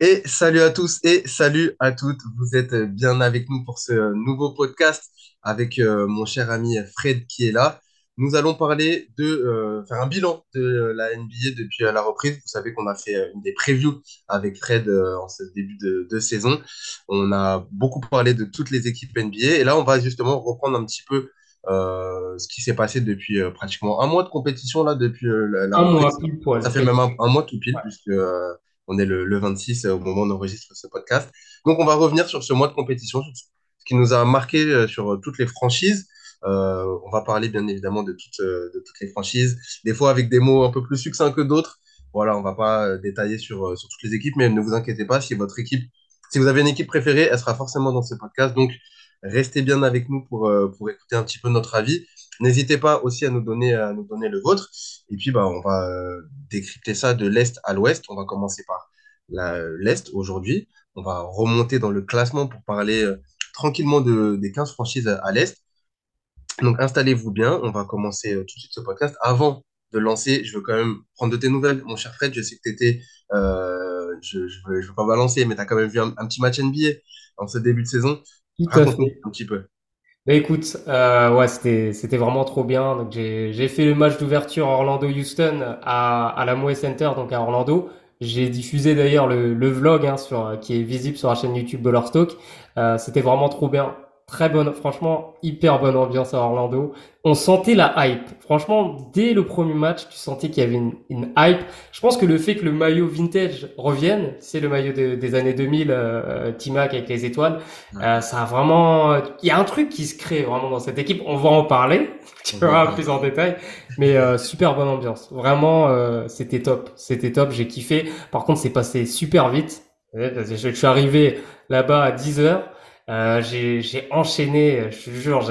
Et salut à tous et salut à toutes. Vous êtes bien avec nous pour ce nouveau podcast avec euh, mon cher ami Fred qui est là. Nous allons parler de euh, faire un bilan de la NBA depuis euh, la reprise. Vous savez qu'on a fait une des previews avec Fred en ce début de, de saison. On a beaucoup parlé de toutes les équipes NBA et là on va justement reprendre un petit peu euh, ce qui s'est passé depuis euh, pratiquement un mois de compétition là depuis euh, la, la Un mois reprise. pile poil. Ça fait même un, un mois tout pile puisque euh, on est le, le 26 au moment où on enregistre ce podcast. Donc on va revenir sur ce mois de compétition, ce qui nous a marqué euh, sur toutes les franchises. Euh, on va parler bien évidemment de toutes, euh, les franchises, des fois avec des mots un peu plus succincts que d'autres. Voilà, on va pas euh, détailler sur, euh, toutes les équipes, mais ne vous inquiétez pas, si votre équipe, si vous avez une équipe préférée, elle sera forcément dans ce podcast. Donc Restez bien avec nous euh, pour écouter un petit peu notre avis. N'hésitez pas aussi à nous donner, à nous donner le vôtre. Et puis, bah, on va euh, décrypter ça de l'Est à l'Ouest. On va commencer par la- l'Est aujourd'hui. On va remonter dans le classement pour parler euh, tranquillement de, des 15 franchises à, à l'Est. Donc, installez-vous bien. On va commencer euh, tout de suite ce podcast. Avant de lancer, je veux quand même prendre de tes nouvelles. Mon cher Fred, je sais que tu étais, euh, je je veux, pas balancer, mais tu as quand même vu un, un petit match NBA en ce début de saison. Raconte-nous un petit peu. Bah écoute, euh, ouais, c'était c'était vraiment trop bien. Donc j'ai j'ai fait le match d'ouverture Orlando-Houston à à la Moe Center, donc à Orlando. J'ai diffusé d'ailleurs le le vlog hein, sur qui est visible sur la chaîne YouTube Ballerstock. Euh, c'était vraiment trop bien. Très bonne, franchement, hyper bonne ambiance à Orlando. On sentait la hype. Franchement, dès le premier match, tu sentais qu'il y avait une, une hype. Je pense que le fait que le maillot vintage revienne, c'est le maillot de- des années 2000, euh, T-Mac avec les étoiles. Ouais. Euh, ça a vraiment, il y a un truc qui se crée vraiment dans cette équipe. On va en parler, tu verras parler. plus en détail. Mais euh, super bonne ambiance. Vraiment, euh, c'était top. C'était top. J'ai kiffé. Par contre, c'est passé super vite. Ouais, je suis arrivé là-bas à 10 heures. Euh, j'ai, enchaîné. Je te jure,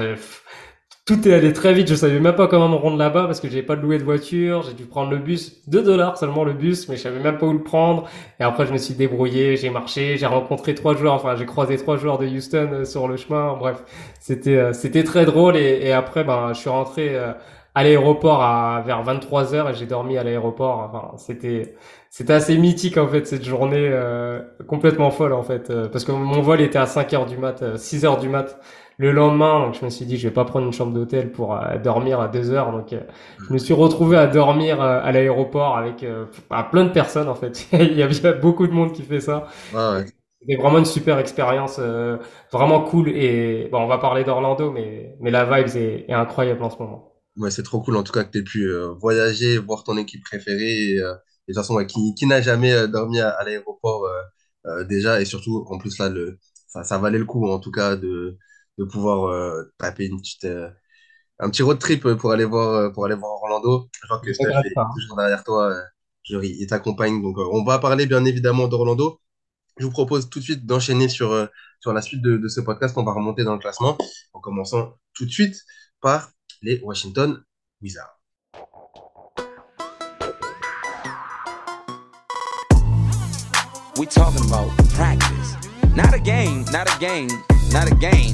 tout est allé très vite. Je savais même pas comment me rendre là-bas parce que j'ai pas de louer de voiture. J'ai dû prendre le bus, 2 dollars seulement le bus, mais je savais même pas où le prendre. Et après, je me suis débrouillé, j'ai marché, j'ai rencontré trois joueurs, enfin, j'ai croisé trois joueurs de Houston euh, sur le chemin. Bref, c'était euh, c'était très drôle. Et, après, ben, je suis rentré euh, à l'aéroport à vers 23 heures et j'ai dormi à l'aéroport. Enfin, c'était c'était assez mythique en fait cette journée euh, complètement folle en fait euh, parce que mon vol était à 5 heures du mat, euh, 6 heures du mat le lendemain. Donc je me suis dit je vais pas prendre une chambre d'hôtel pour euh, dormir à 2 heures. Donc euh, je me suis retrouvé à dormir euh, à l'aéroport avec euh, à plein de personnes en fait. Il y avait beaucoup de monde qui fait ça. Ouais, ouais. C'était vraiment une super expérience, euh, vraiment cool. Et bon, on va parler d'Orlando, mais mais la vibe est, est incroyable en ce moment. Ouais, c'est trop cool en tout cas que tu aies pu euh, voyager, voir ton équipe préférée. Et, euh, et de toute façon, qui, qui n'a jamais euh, dormi à, à l'aéroport euh, euh, déjà, et surtout, en plus, là, le, ça, ça valait le coup en tout cas de, de pouvoir taper une petite, un petit road trip pour aller voir, pour aller voir Orlando. Je vois que Je est toujours derrière toi, genre, il t'accompagne. Donc, on va parler bien évidemment d'Orlando. Je vous propose tout de suite d'enchaîner sur, sur la suite de, de ce podcast. On va remonter dans le classement en commençant tout de suite par les Washington Wizards. We talking about practice. Not a game, not a game, not a game.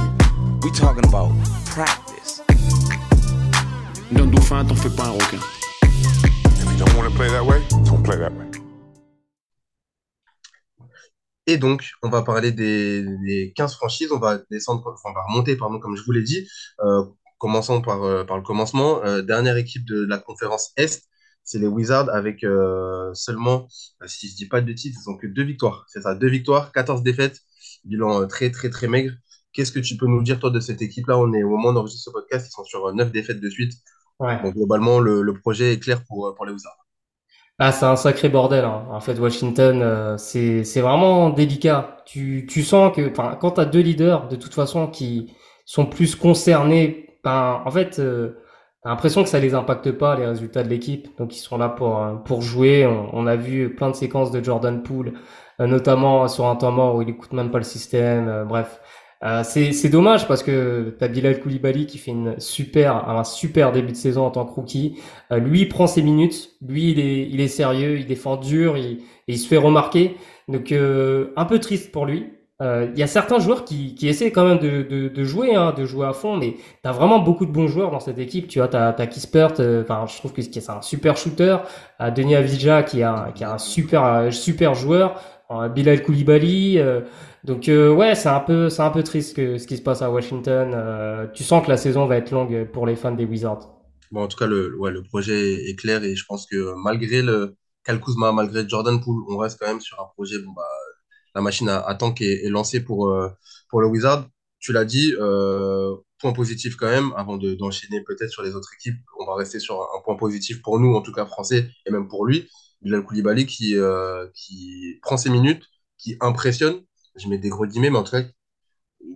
We talking about practice. D'un dauphin, t'en fais pas un requin. If you don't want to play that way, don't play that way. Et donc, on va parler des, des 15 franchises. On va descendre, enfin, on va remonter, pardon, comme je vous l'ai dit. Euh, commençons par, euh, par le commencement. Euh, dernière équipe de la conférence Est, c'est les Wizards avec euh, seulement, euh, si je dis pas de bêtises, ils ont que deux victoires. C'est ça, deux victoires, 14 défaites. Bilan euh, très, très, très maigre. Qu'est-ce que tu peux nous dire, toi, de cette équipe-là? On est au moment enregistre ce podcast, ils sont sur euh, neuf défaites de suite. Ouais. Donc, globalement, le, le projet est clair pour, pour les Wizards. Ah, c'est un sacré bordel, hein. En fait, Washington, euh, c'est vraiment délicat. Tu tu sens que, quand t'as deux leaders, de toute façon, qui sont plus concernés, ben, en fait, euh, l'impression que ça les impacte pas les résultats de l'équipe. Donc ils sont là pour euh, pour jouer. On, on a vu plein de séquences de Jordan Poole, euh, notamment sur un temps mort où il écoute même pas le système. euh, bref. Euh, c'est dommage parce que t'as Bilal Koulibaly qui fait une super un super début de saison en tant que rookie. Euh, lui, prend ses minutes. Lui, il est, il est sérieux, il défend dur, il, il se fait remarquer. Donc, un peu triste pour lui. Euh, Il y a certains joueurs qui, essaient quand même de, jouer, hein, de jouer à fond, mais t'as vraiment beaucoup de bons joueurs dans cette équipe. Tu vois, t'as as Kispert, euh, je trouve que c'est un super shooter. Denis Avdija qui est un, qui est un super, euh, super joueur. Bilal Koulibaly. donc ouais, c'est un peu, un peu triste ce qui se passe à Washington. Tu sens que la saison va être longue pour les fans des Wizards. Bon, en tout cas, le, le projet est clair et je pense que malgré le Kyle Kuzma, malgré Jordan Poole, on reste quand même sur un projet. Bon, bah, la machine à, à tank est, lancée pour, euh, pour le Wizard. Tu l'as dit, euh, point positif quand même, avant de- d'enchaîner peut-être sur les autres équipes, on va rester sur un, point positif pour nous, en tout cas français, et même pour lui. Bilal Koulibaly qui, euh, qui prend ses minutes, qui impressionne, je mets des gros guillemets, mais en tout cas,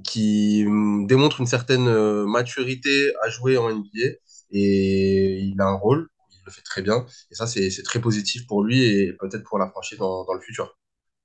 qui hum, démontre une certaine maturité à jouer en NBA et il a un rôle, il le fait très bien et ça c'est c'est très positif pour lui et peut-être pour la franchise dans, dans le futur.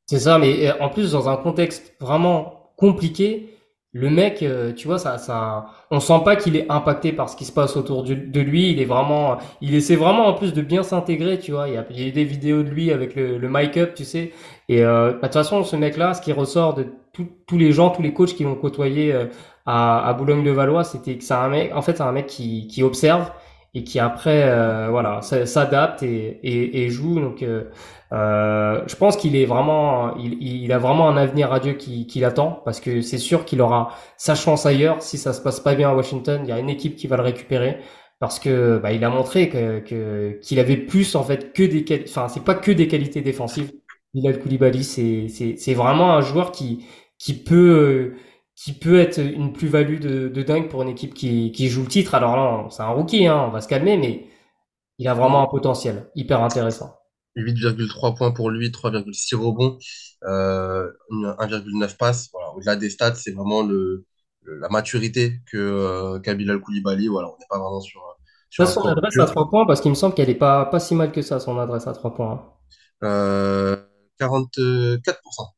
C'est ça, mais euh, en plus dans un contexte vraiment compliqué, le mec, euh, tu vois, ça, ça, on sent pas qu'il est impacté par ce qui se passe autour de lui. Il est vraiment, il essaie vraiment en plus de bien s'intégrer, tu vois. Il y a, il des vidéos de lui avec le, le mic-up, tu sais. Et euh, bah, de toute façon, ce mec-là, ce qui ressort de tout- tous les gens, tous les coachs qui l'ont côtoyé euh, à, à Boulogne-le-Valois, c'était que c'est un mec, en fait, c'est un mec qui, qui observe et qui après, euh, voilà, s'adapte et, et, et joue. Donc euh, euh, je pense qu'il est vraiment, il, il a vraiment un avenir radieux qui, qui l'attend parce que c'est sûr qu'il aura sa chance ailleurs. Si ça se passe pas bien à Washington, il y a une équipe qui va le récupérer parce que bah, il a montré que qu'il avait plus en fait que des enfin c'est pas que des qualités défensives. Bilal Koulibaly, c'est c'est vraiment un joueur qui qui peut qui peut être une plus-value de, de dingue pour une équipe qui qui joue le titre. Alors là, c'est un rookie, hein, on va se calmer, mais il a vraiment un potentiel hyper intéressant. 8,3 points pour lui, 3,6 rebonds, euh, une- 1,9 passes. Voilà, au-delà des stats, c'est vraiment le, le- la maturité que euh, qu'a Bilal Koulibaly. Voilà, on n'est pas vraiment sur sur Pas un son adresse à pur. trois points parce qu'il me semble qu'elle est pas, pas si mal que ça, son adresse à trois points. hein. Euh, 44%,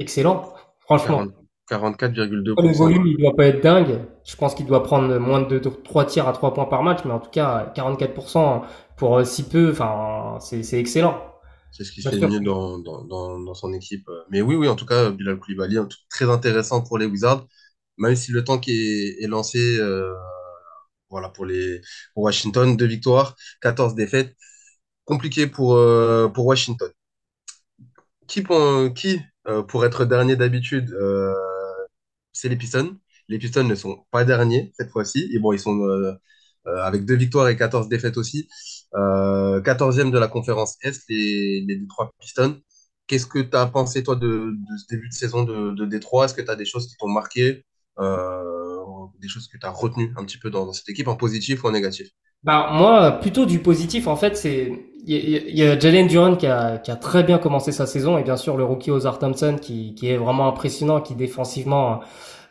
Excellent. Franchement. 40 44,2%. Le volume, il doit pas être dingue. Je pense qu'il doit prendre moins de deux- trois tirs à trois points par match, mais en tout cas, 44% pour euh, si peu, enfin, c'est, excellent. C'est ce qui Bien se fait sûr. de mieux dans, dans, dans, dans son équipe. Mais oui, oui, en tout cas, Bilal Koulibaly, un truc très intéressant pour les Wizards, même si le temps qui est, est lancé euh, voilà, pour, les, pour Washington, deux victoires, 14 défaites, compliqué pour, euh, pour Washington. Qui, pour, qui euh, pour être dernier d'habitude, c'est les Pistons. Les Pistons ne sont pas derniers cette fois-ci. Et bon, ils sont euh, euh, avec deux victoires et 14 défaites aussi. Euh, 14e de la conférence Est, les, les Pistons. Qu'est-ce que tu as pensé, toi, de, ce début de saison de, Détroit? Est-ce que tu as des choses qui t'ont marqué, euh, des choses que tu as retenues un petit peu dans cette équipe, en positif ou en négatif? Bah, moi, plutôt du positif, en fait, c'est, il y, a- Jalen Duran qui a, qui a très bien commencé sa saison et bien sûr le rookie Ozar Thompson qui, qui est vraiment impressionnant, qui défensivement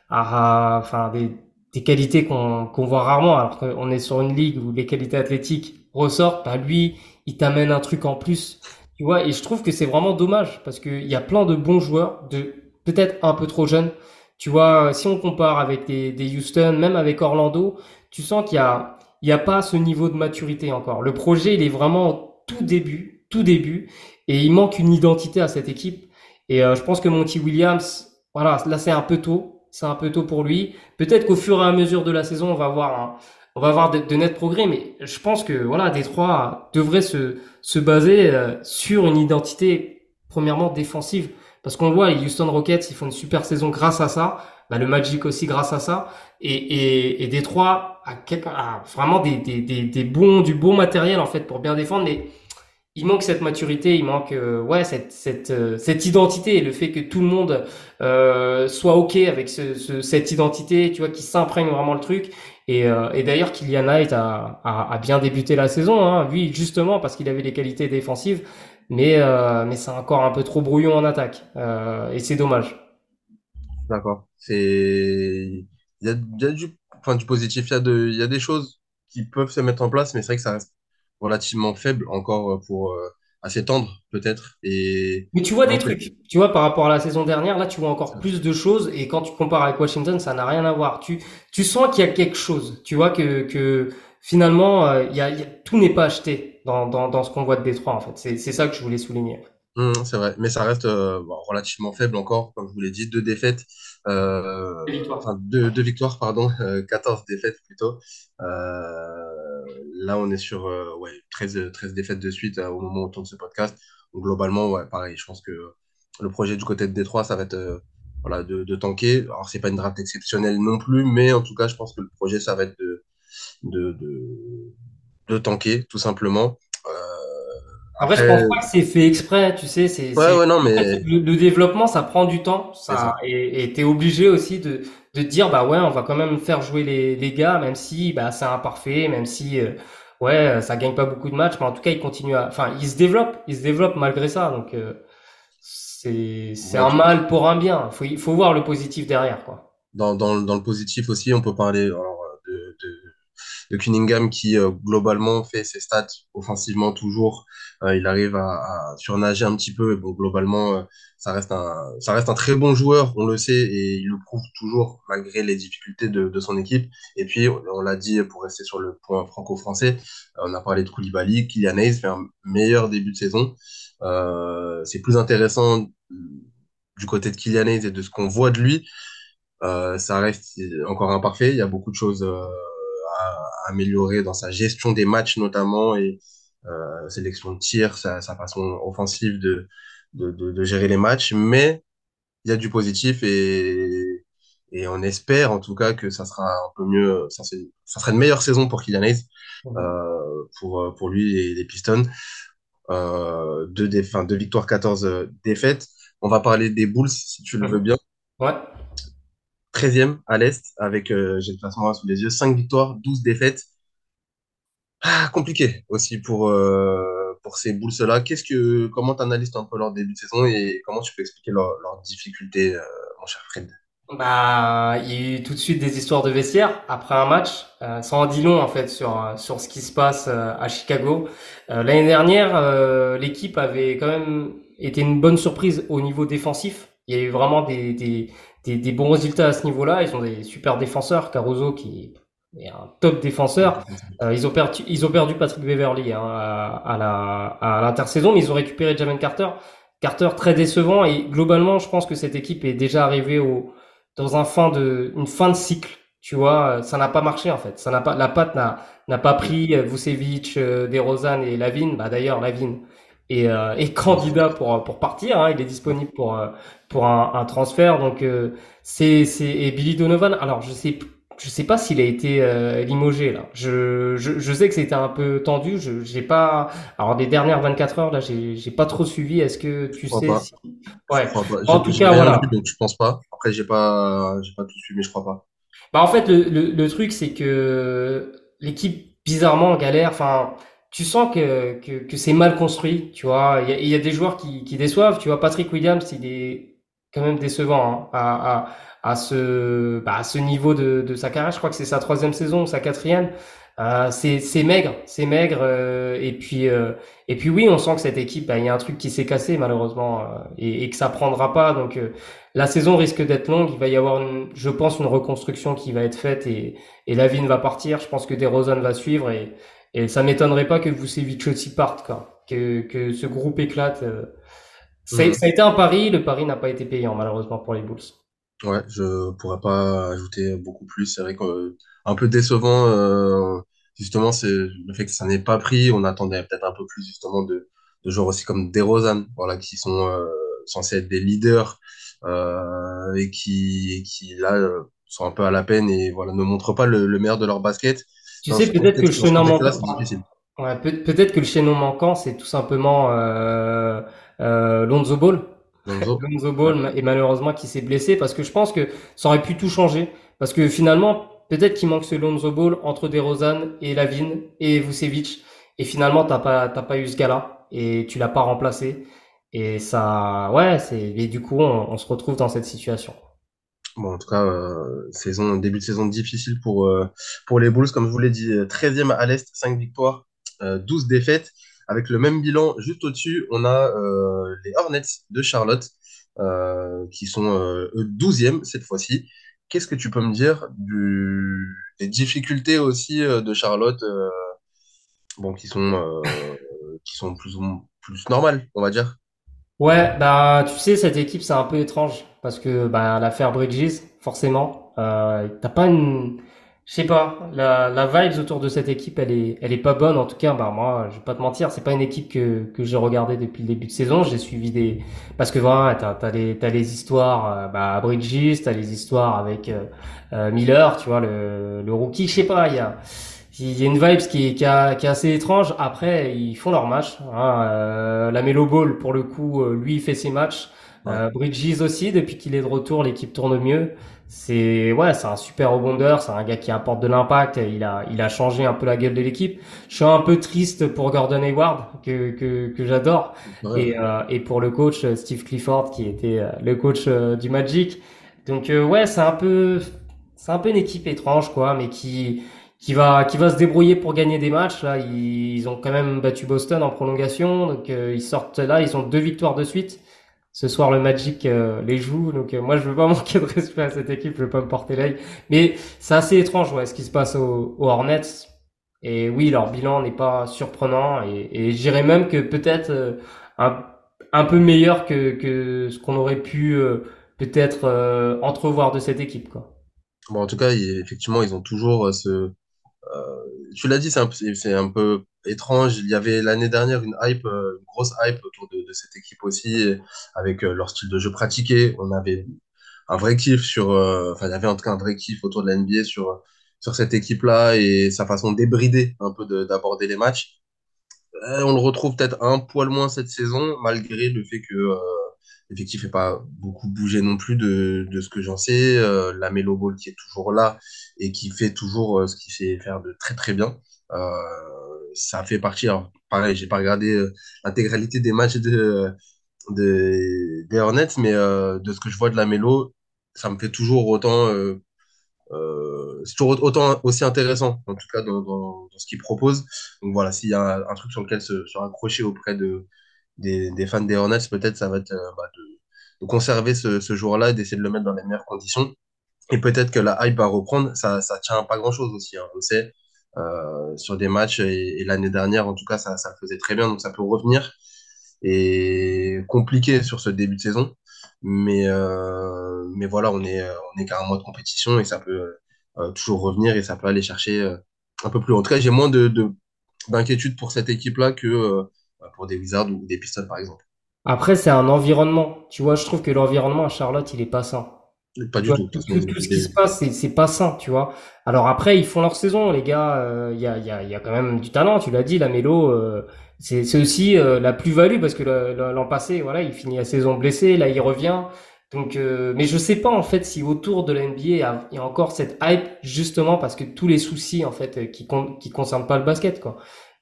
a, a- enfin, des, des qualités qu'on, qu'on voit rarement alors qu'on est sur une ligue où les qualités athlétiques ressortent, bah, lui, il t'amène un truc en plus, tu vois, et je trouve que c'est vraiment dommage parce qu'il y a plein de bons joueurs, de, peut-être un peu trop jeunes, tu vois, si on compare avec des, des Houston, même avec Orlando, tu sens qu'il y a, il n'y a pas ce niveau de maturité encore. Le projet, il est vraiment tout début, tout début, et il manque une identité à cette équipe. Et euh, je pense que Monty Williams, voilà, là c'est un peu tôt, c'est un peu tôt pour lui. Peut-être qu'au fur et à mesure de la saison, on va voir, un- on va voir de, de nets progrès, mais je pense que voilà, Détroit devrait se se baser euh, sur une identité premièrement défensive, parce qu'on voit les Houston Rockets, ils font une super saison grâce à ça. Bah, le Magic aussi grâce à ça et, et, et Détroit a, quelque- a vraiment des, des, des, des bons, du bon matériel en fait pour bien défendre, mais il manque cette maturité, il manque euh, ouais cette cette euh, cette identité et le fait que tout le monde euh, soit ok avec ce, ce- cette identité, tu vois, qui s'imprègne vraiment le truc. Et, euh, et d'ailleurs, Kylian Knight a, a, a bien débuté la saison, hein, lui justement parce qu'il avait les qualités défensives, mais mais c'est encore un peu trop brouillon en attaque et c'est dommage. D'accord. C'est, il y a, il y a du, enfin, du positif, il y a de, il y a des choses qui peuvent se mettre en place, mais c'est vrai que ça reste relativement faible encore euh, pour euh, à s'étendre peut-être. Et Mais tu vois des trucs, tu vois, par rapport à la saison dernière, là, tu vois encore plus de choses, et quand tu compares avec Washington, ça n'a rien à voir. Tu, tu sens qu'il y a quelque chose, tu vois, que, que finalement, euh, il y a, y a- tout n'est pas acheté dans, dans, dans ce qu'on voit de Détroit, en fait. C'est, c'est ça que je voulais souligner. Hum, c'est vrai, mais ça reste euh, bon, relativement faible encore, comme je vous l'ai dit, deux défaites, euh, Victoire. enfin deux, deux victoires, pardon, euh, 14 défaites plutôt. Euh, là, on est sur euh, ouais, 13, 13 défaites de suite euh, au moment où on tourne ce podcast. Donc, globalement, ouais, pareil, je pense que le projet du côté de Détroit, ça va être euh, voilà, de, de tanker. Alors, c'est pas une draft exceptionnelle non plus, mais en tout cas, je pense que le projet, ça va être de, de, de, de tanker, tout simplement. Euh, Après, je pense après, pas que c'est fait exprès, tu sais, c'est, ouais, non, mais le, le développement, ça prend du temps, ça, ça. et, t'es obligé aussi de, de dire, bah ouais, on va quand même faire jouer les, les gars, même si, bah, c'est imparfait, même si, euh, ouais, ça gagne pas beaucoup de matchs, mais en tout cas, ils continuent à, enfin, ils se développent, ils se développent malgré ça, donc, euh, c'est, c'est un mal pour un bien. Faut, il faut voir le positif derrière, quoi. dans, dans, dans le positif aussi, on peut parler alors, de Cunningham qui euh, globalement fait ses stats offensivement toujours. Euh, il arrive à, à surnager un petit peu. Bon, globalement, euh, ça reste un, ça reste un très bon joueur, on le sait, et il le prouve toujours malgré les difficultés de, de son équipe. Et puis, on, l'a dit pour rester sur le point franco-français, euh, on a parlé de Koulibaly, Kylian Hayes fait un meilleur début de saison. Euh, c'est plus intéressant du côté de Kylian Hayes et de ce qu'on voit de lui euh, ça reste encore imparfait. Il y a beaucoup de choses euh, améliorer dans sa gestion des matchs notamment et euh, sélection de tir, sa, sa façon offensive de, de, de, de gérer les matchs. Mais il y a du positif et, et on espère en tout cas que ça sera un peu mieux. Ça, ça sera une meilleure saison pour Kylian Hayes, euh, pour, pour lui et les Pistons. Euh, deux, dé- enfin, deux victoires, 14 euh, défaites. On va parler des Bulls si tu le veux Mhm. bien. Ouais. Treizième à l'Est avec, euh, j'ai le classement sous les yeux, 5 victoires, 12 défaites. Ah, compliqué aussi pour, euh, pour ces Bulls-là. Que, comment tu analyses un peu leur début de saison et comment tu peux expliquer leurs leurs difficultés, euh, mon cher Fred? Bah, il y a eu tout de suite des histoires de vestiaire après un match. Euh, ça en dit long en fait sur euh, sur ce qui se passe à Chicago. L'année dernière, l'équipe avait quand même été une bonne surprise au niveau défensif. Il y a eu vraiment des des, des bons résultats à ce niveau-là. Ils ont des super défenseurs, Caruso qui est un top défenseur. Euh, ils ont perdu ils ont perdu Patrick Beverly hein, à, à la à l'intersaison, mais ils ont récupéré Jalen Carter. Carter très décevant et globalement, je pense que cette équipe est déjà arrivée au dans un fin de, une fin de cycle. Tu vois, ça n'a pas marché en fait. Ça n'a pas, la patte n'a pas pris euh, Vucevic, euh, DeRozan et Lavine. Bah d'ailleurs Lavine est, euh, est candidat pour pour partir. Hein. Il est disponible pour euh, pour un, un transfert. Donc euh, c'est c'est et Billy Donovan. Alors je sais je sais pas s'il a été euh, limogé là. Je, je je sais que c'était un peu tendu. Je j'ai pas. Alors des dernières 24 heures là, j'ai j'ai pas trop suivi. Est-ce que tu sais pas. si Je Ouais. crois pas. En tout cas voilà. vu, donc je pense pas. Après, j'ai pas, j'ai pas tout suivi, mais je crois pas. Bah en fait le, le, le truc c'est que l'équipe bizarrement galère. Enfin, tu sens que que, que c'est mal construit. Tu vois, il y y a des joueurs qui qui déçoivent. Tu vois, Patrick Williams, il est quand même décevant hein, à, à à ce bah, à ce niveau de de sa carrière. Je crois que c'est sa troisième saison sa quatrième. Euh, c'est c'est maigre, c'est maigre. euh, et puis euh, et puis oui, on sent que cette équipe, bah, il y a un truc qui s'est cassé malheureusement euh, et, et que ça prendra pas. Donc euh, la saison risque d'être longue. Il va y avoir, une, je pense, une reconstruction qui va être faite et, et Lavine va partir. Je pense que DeRozan va suivre et, et ça m'étonnerait pas que Vucevic aussi parte, quoi. Que, que ce groupe éclate. euh. Ça, Mhm. ça a été un pari. Le pari n'a pas été payant, malheureusement, pour les Bulls. Ouais, je pourrais pas ajouter beaucoup plus. C'est vrai qu'un peu décevant, euh, justement, c'est le fait que ça n'ait pas pris. On attendait peut-être un peu plus, justement, de, de joueurs aussi comme DeRozan, voilà, qui sont euh, censés être des leaders euh, et qui, et qui là, euh, sont un peu à la peine et voilà, ne montrent pas le, le meilleur de leur basket. Tu sais, peut-être que contexte-là, manquant, ouais, peut- peut-être que le chaînon manquant, c'est tout simplement euh, euh, Lonzo Ball. Lonzo, Lonzo ouais. Ball et malheureusement qui s'est blessé parce que je pense que ça aurait pu tout changer parce que finalement peut-être qu'il manque ce Lonzo Ball entre DeRozan et Lavine et Vucevic et finalement t'as pas t'as pas eu ce gars-là et tu l'as pas remplacé et ça ouais c'est et du coup on, on se retrouve dans cette situation. Bon, en tout cas, euh, saison, début de saison difficile pour, euh, pour les Bulls. Comme je vous l'ai dit, euh, 13e à l'Est, 5 victoires, euh, 12 défaites. Avec le même bilan, juste au-dessus, on a euh, les Hornets de Charlotte, euh, qui sont euh, eux 12e cette fois-ci. Qu'est-ce que tu peux me dire des difficultés aussi euh, de Charlotte, euh, qui sont, euh, plus plus normales, on va dire? Ouais, bah tu sais, cette équipe c'est un peu étrange parce que bah l'affaire Bridges, forcément, euh, t'as pas une, je sais pas, la la vibes autour de cette équipe, elle est elle est pas bonne en tout cas. Bah moi, je vais pas te mentir, c'est pas une équipe que que j'ai regardé depuis le début de saison. J'ai suivi des parce que voilà, t'as t'as les t'as les histoires euh, bah Bridges, t'as les histoires avec euh, euh, Miller, tu vois le le rookie, je sais pas, il y a il y a une vibe qui est, qui, a- qui est assez étrange. Après, ils font leur match. Hein. Euh, la Melo Ball, pour le coup, euh, lui, il fait ses matchs. Ouais. Euh, Bridges aussi, depuis qu'il est de retour, l'équipe tourne mieux. C'est ouais, c'est un super rebondeur, c'est un gars qui apporte de l'impact. Il a, il a changé un peu la gueule de l'équipe. Je suis un peu triste pour Gordon Hayward que que, que j'adore Ouais. et euh, et pour le coach euh, Steve Clifford qui était euh, le coach du Magic. Donc euh, ouais, c'est un peu c'est un peu une équipe étrange quoi, mais qui qui va qui va se débrouiller pour gagner des matchs. Là, ils, ils ont quand même battu Boston en prolongation, donc euh, ils sortent là, ils ont deux victoires de suite. Ce soir, le Magic euh, les joue, donc euh, moi je veux pas manquer de respect à cette équipe, je veux pas me porter l'œil. Mais c'est assez étrange, ouais, ce qui se passe aux, aux Hornets. Et oui, leur bilan n'est pas surprenant, et, et je dirais même que peut-être euh, un un peu meilleur que que ce qu'on aurait pu euh, peut-être euh, entrevoir de cette équipe, quoi. Bon, en tout cas, effectivement, ils ont toujours ce. Euh, tu l'as dit, c'est un, peu- étrange. Il y avait l'année dernière une hype, euh, une grosse hype autour de, cette équipe aussi, avec euh, leur style de jeu pratiqué. On avait un vrai kiff sur. Enfin, il y avait en tout cas un vrai kiff autour de la NBA sur, sur cette équipe-là et sa façon débridée un peu de- d'aborder les matchs. On le retrouve peut-être un poil moins cette saison, malgré le fait que l'effectif n'est pas beaucoup bougé non plus de, ce que j'en sais. Euh, la Melo Ball qui est toujours là et qui fait toujours euh, ce qu'il sait faire de très très bien. Euh, ça fait partie, alors pareil, j'ai pas regardé l'intégralité des matchs de, de, des Hornets, mais de ce que je vois de la Melo, ça me fait toujours autant c'est toujours autant aussi intéressant, en tout cas dans, ce qu'il propose. Donc voilà, s'il y a un, truc sur lequel se raccrocher auprès de, des, des fans des Hornets, peut-être ça va être euh, bah, de, de conserver ce, ce joueur-là et d'essayer de le mettre dans les meilleures conditions. Et peut-être que la hype va reprendre, ça, ça tient pas grand-chose aussi, hein, on sait, euh, sur des matchs. Et, et l'année dernière, en tout cas, ça, ça le faisait très bien, donc ça peut revenir. Et compliqué sur ce début de saison. Mais, euh, mais voilà, on est, on est qu'à mois de compétition et ça peut euh, toujours revenir et ça peut aller chercher euh, un peu plus. En tout cas, j'ai moins de, de, d'inquiétude pour cette équipe-là que euh, pour des Wizards ou des Pistons, par exemple. Après, c'est un environnement. Tu vois, je trouve que l'environnement à Charlotte, il est pas sain. Pas du vois, tout. tout, ce qui se passe, c'est pas sain, tu vois. Alors après, ils font leur saison, les gars. euh, Il y a, il y a, il y a quand même du talent, tu l'as dit, la Mélo. euh, c'est aussi euh, la plus-value parce que l'an passé, voilà, il finit la saison blessé, là, il revient. Donc, euh, mais je sais pas en fait si autour de la NBA, il y a, il y a encore cette hype justement parce que tous les soucis en fait euh, qui con- qui concernent pas le basket, quoi.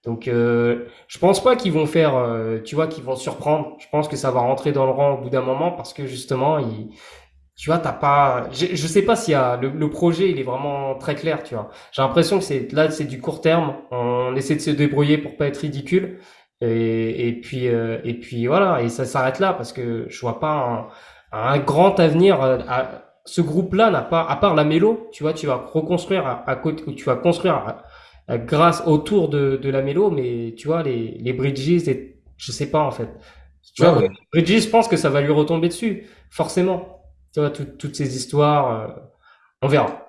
Donc, euh, je pense pas qu'ils vont faire, euh, tu vois, qu'ils vont surprendre. Je pense que ça va rentrer dans le rang au bout d'un moment parce que justement, tu vois, t'as pas, je, je sais pas s'il y a, le, projet, il est vraiment très clair, tu vois. J'ai l'impression que c'est, là, c'est du court terme. On essaie de se débrouiller pour pas être ridicule. Et, puis, euh, et puis voilà. Et ça s'arrête là parce que je vois pas un, un grand avenir. euh, à- ce groupe-là n'a pas, à part la mélo, tu vois, tu vas reconstruire à, à côté, tu vas construire à- grâce autour de, de la mélo, mais tu vois, les, les bridges, et, je sais pas, en fait. Tu Ouais, vois, ouais. Bridges, je pense que ça va lui retomber dessus, forcément. Tu vois, tout- toutes ces histoires, euh, on verra.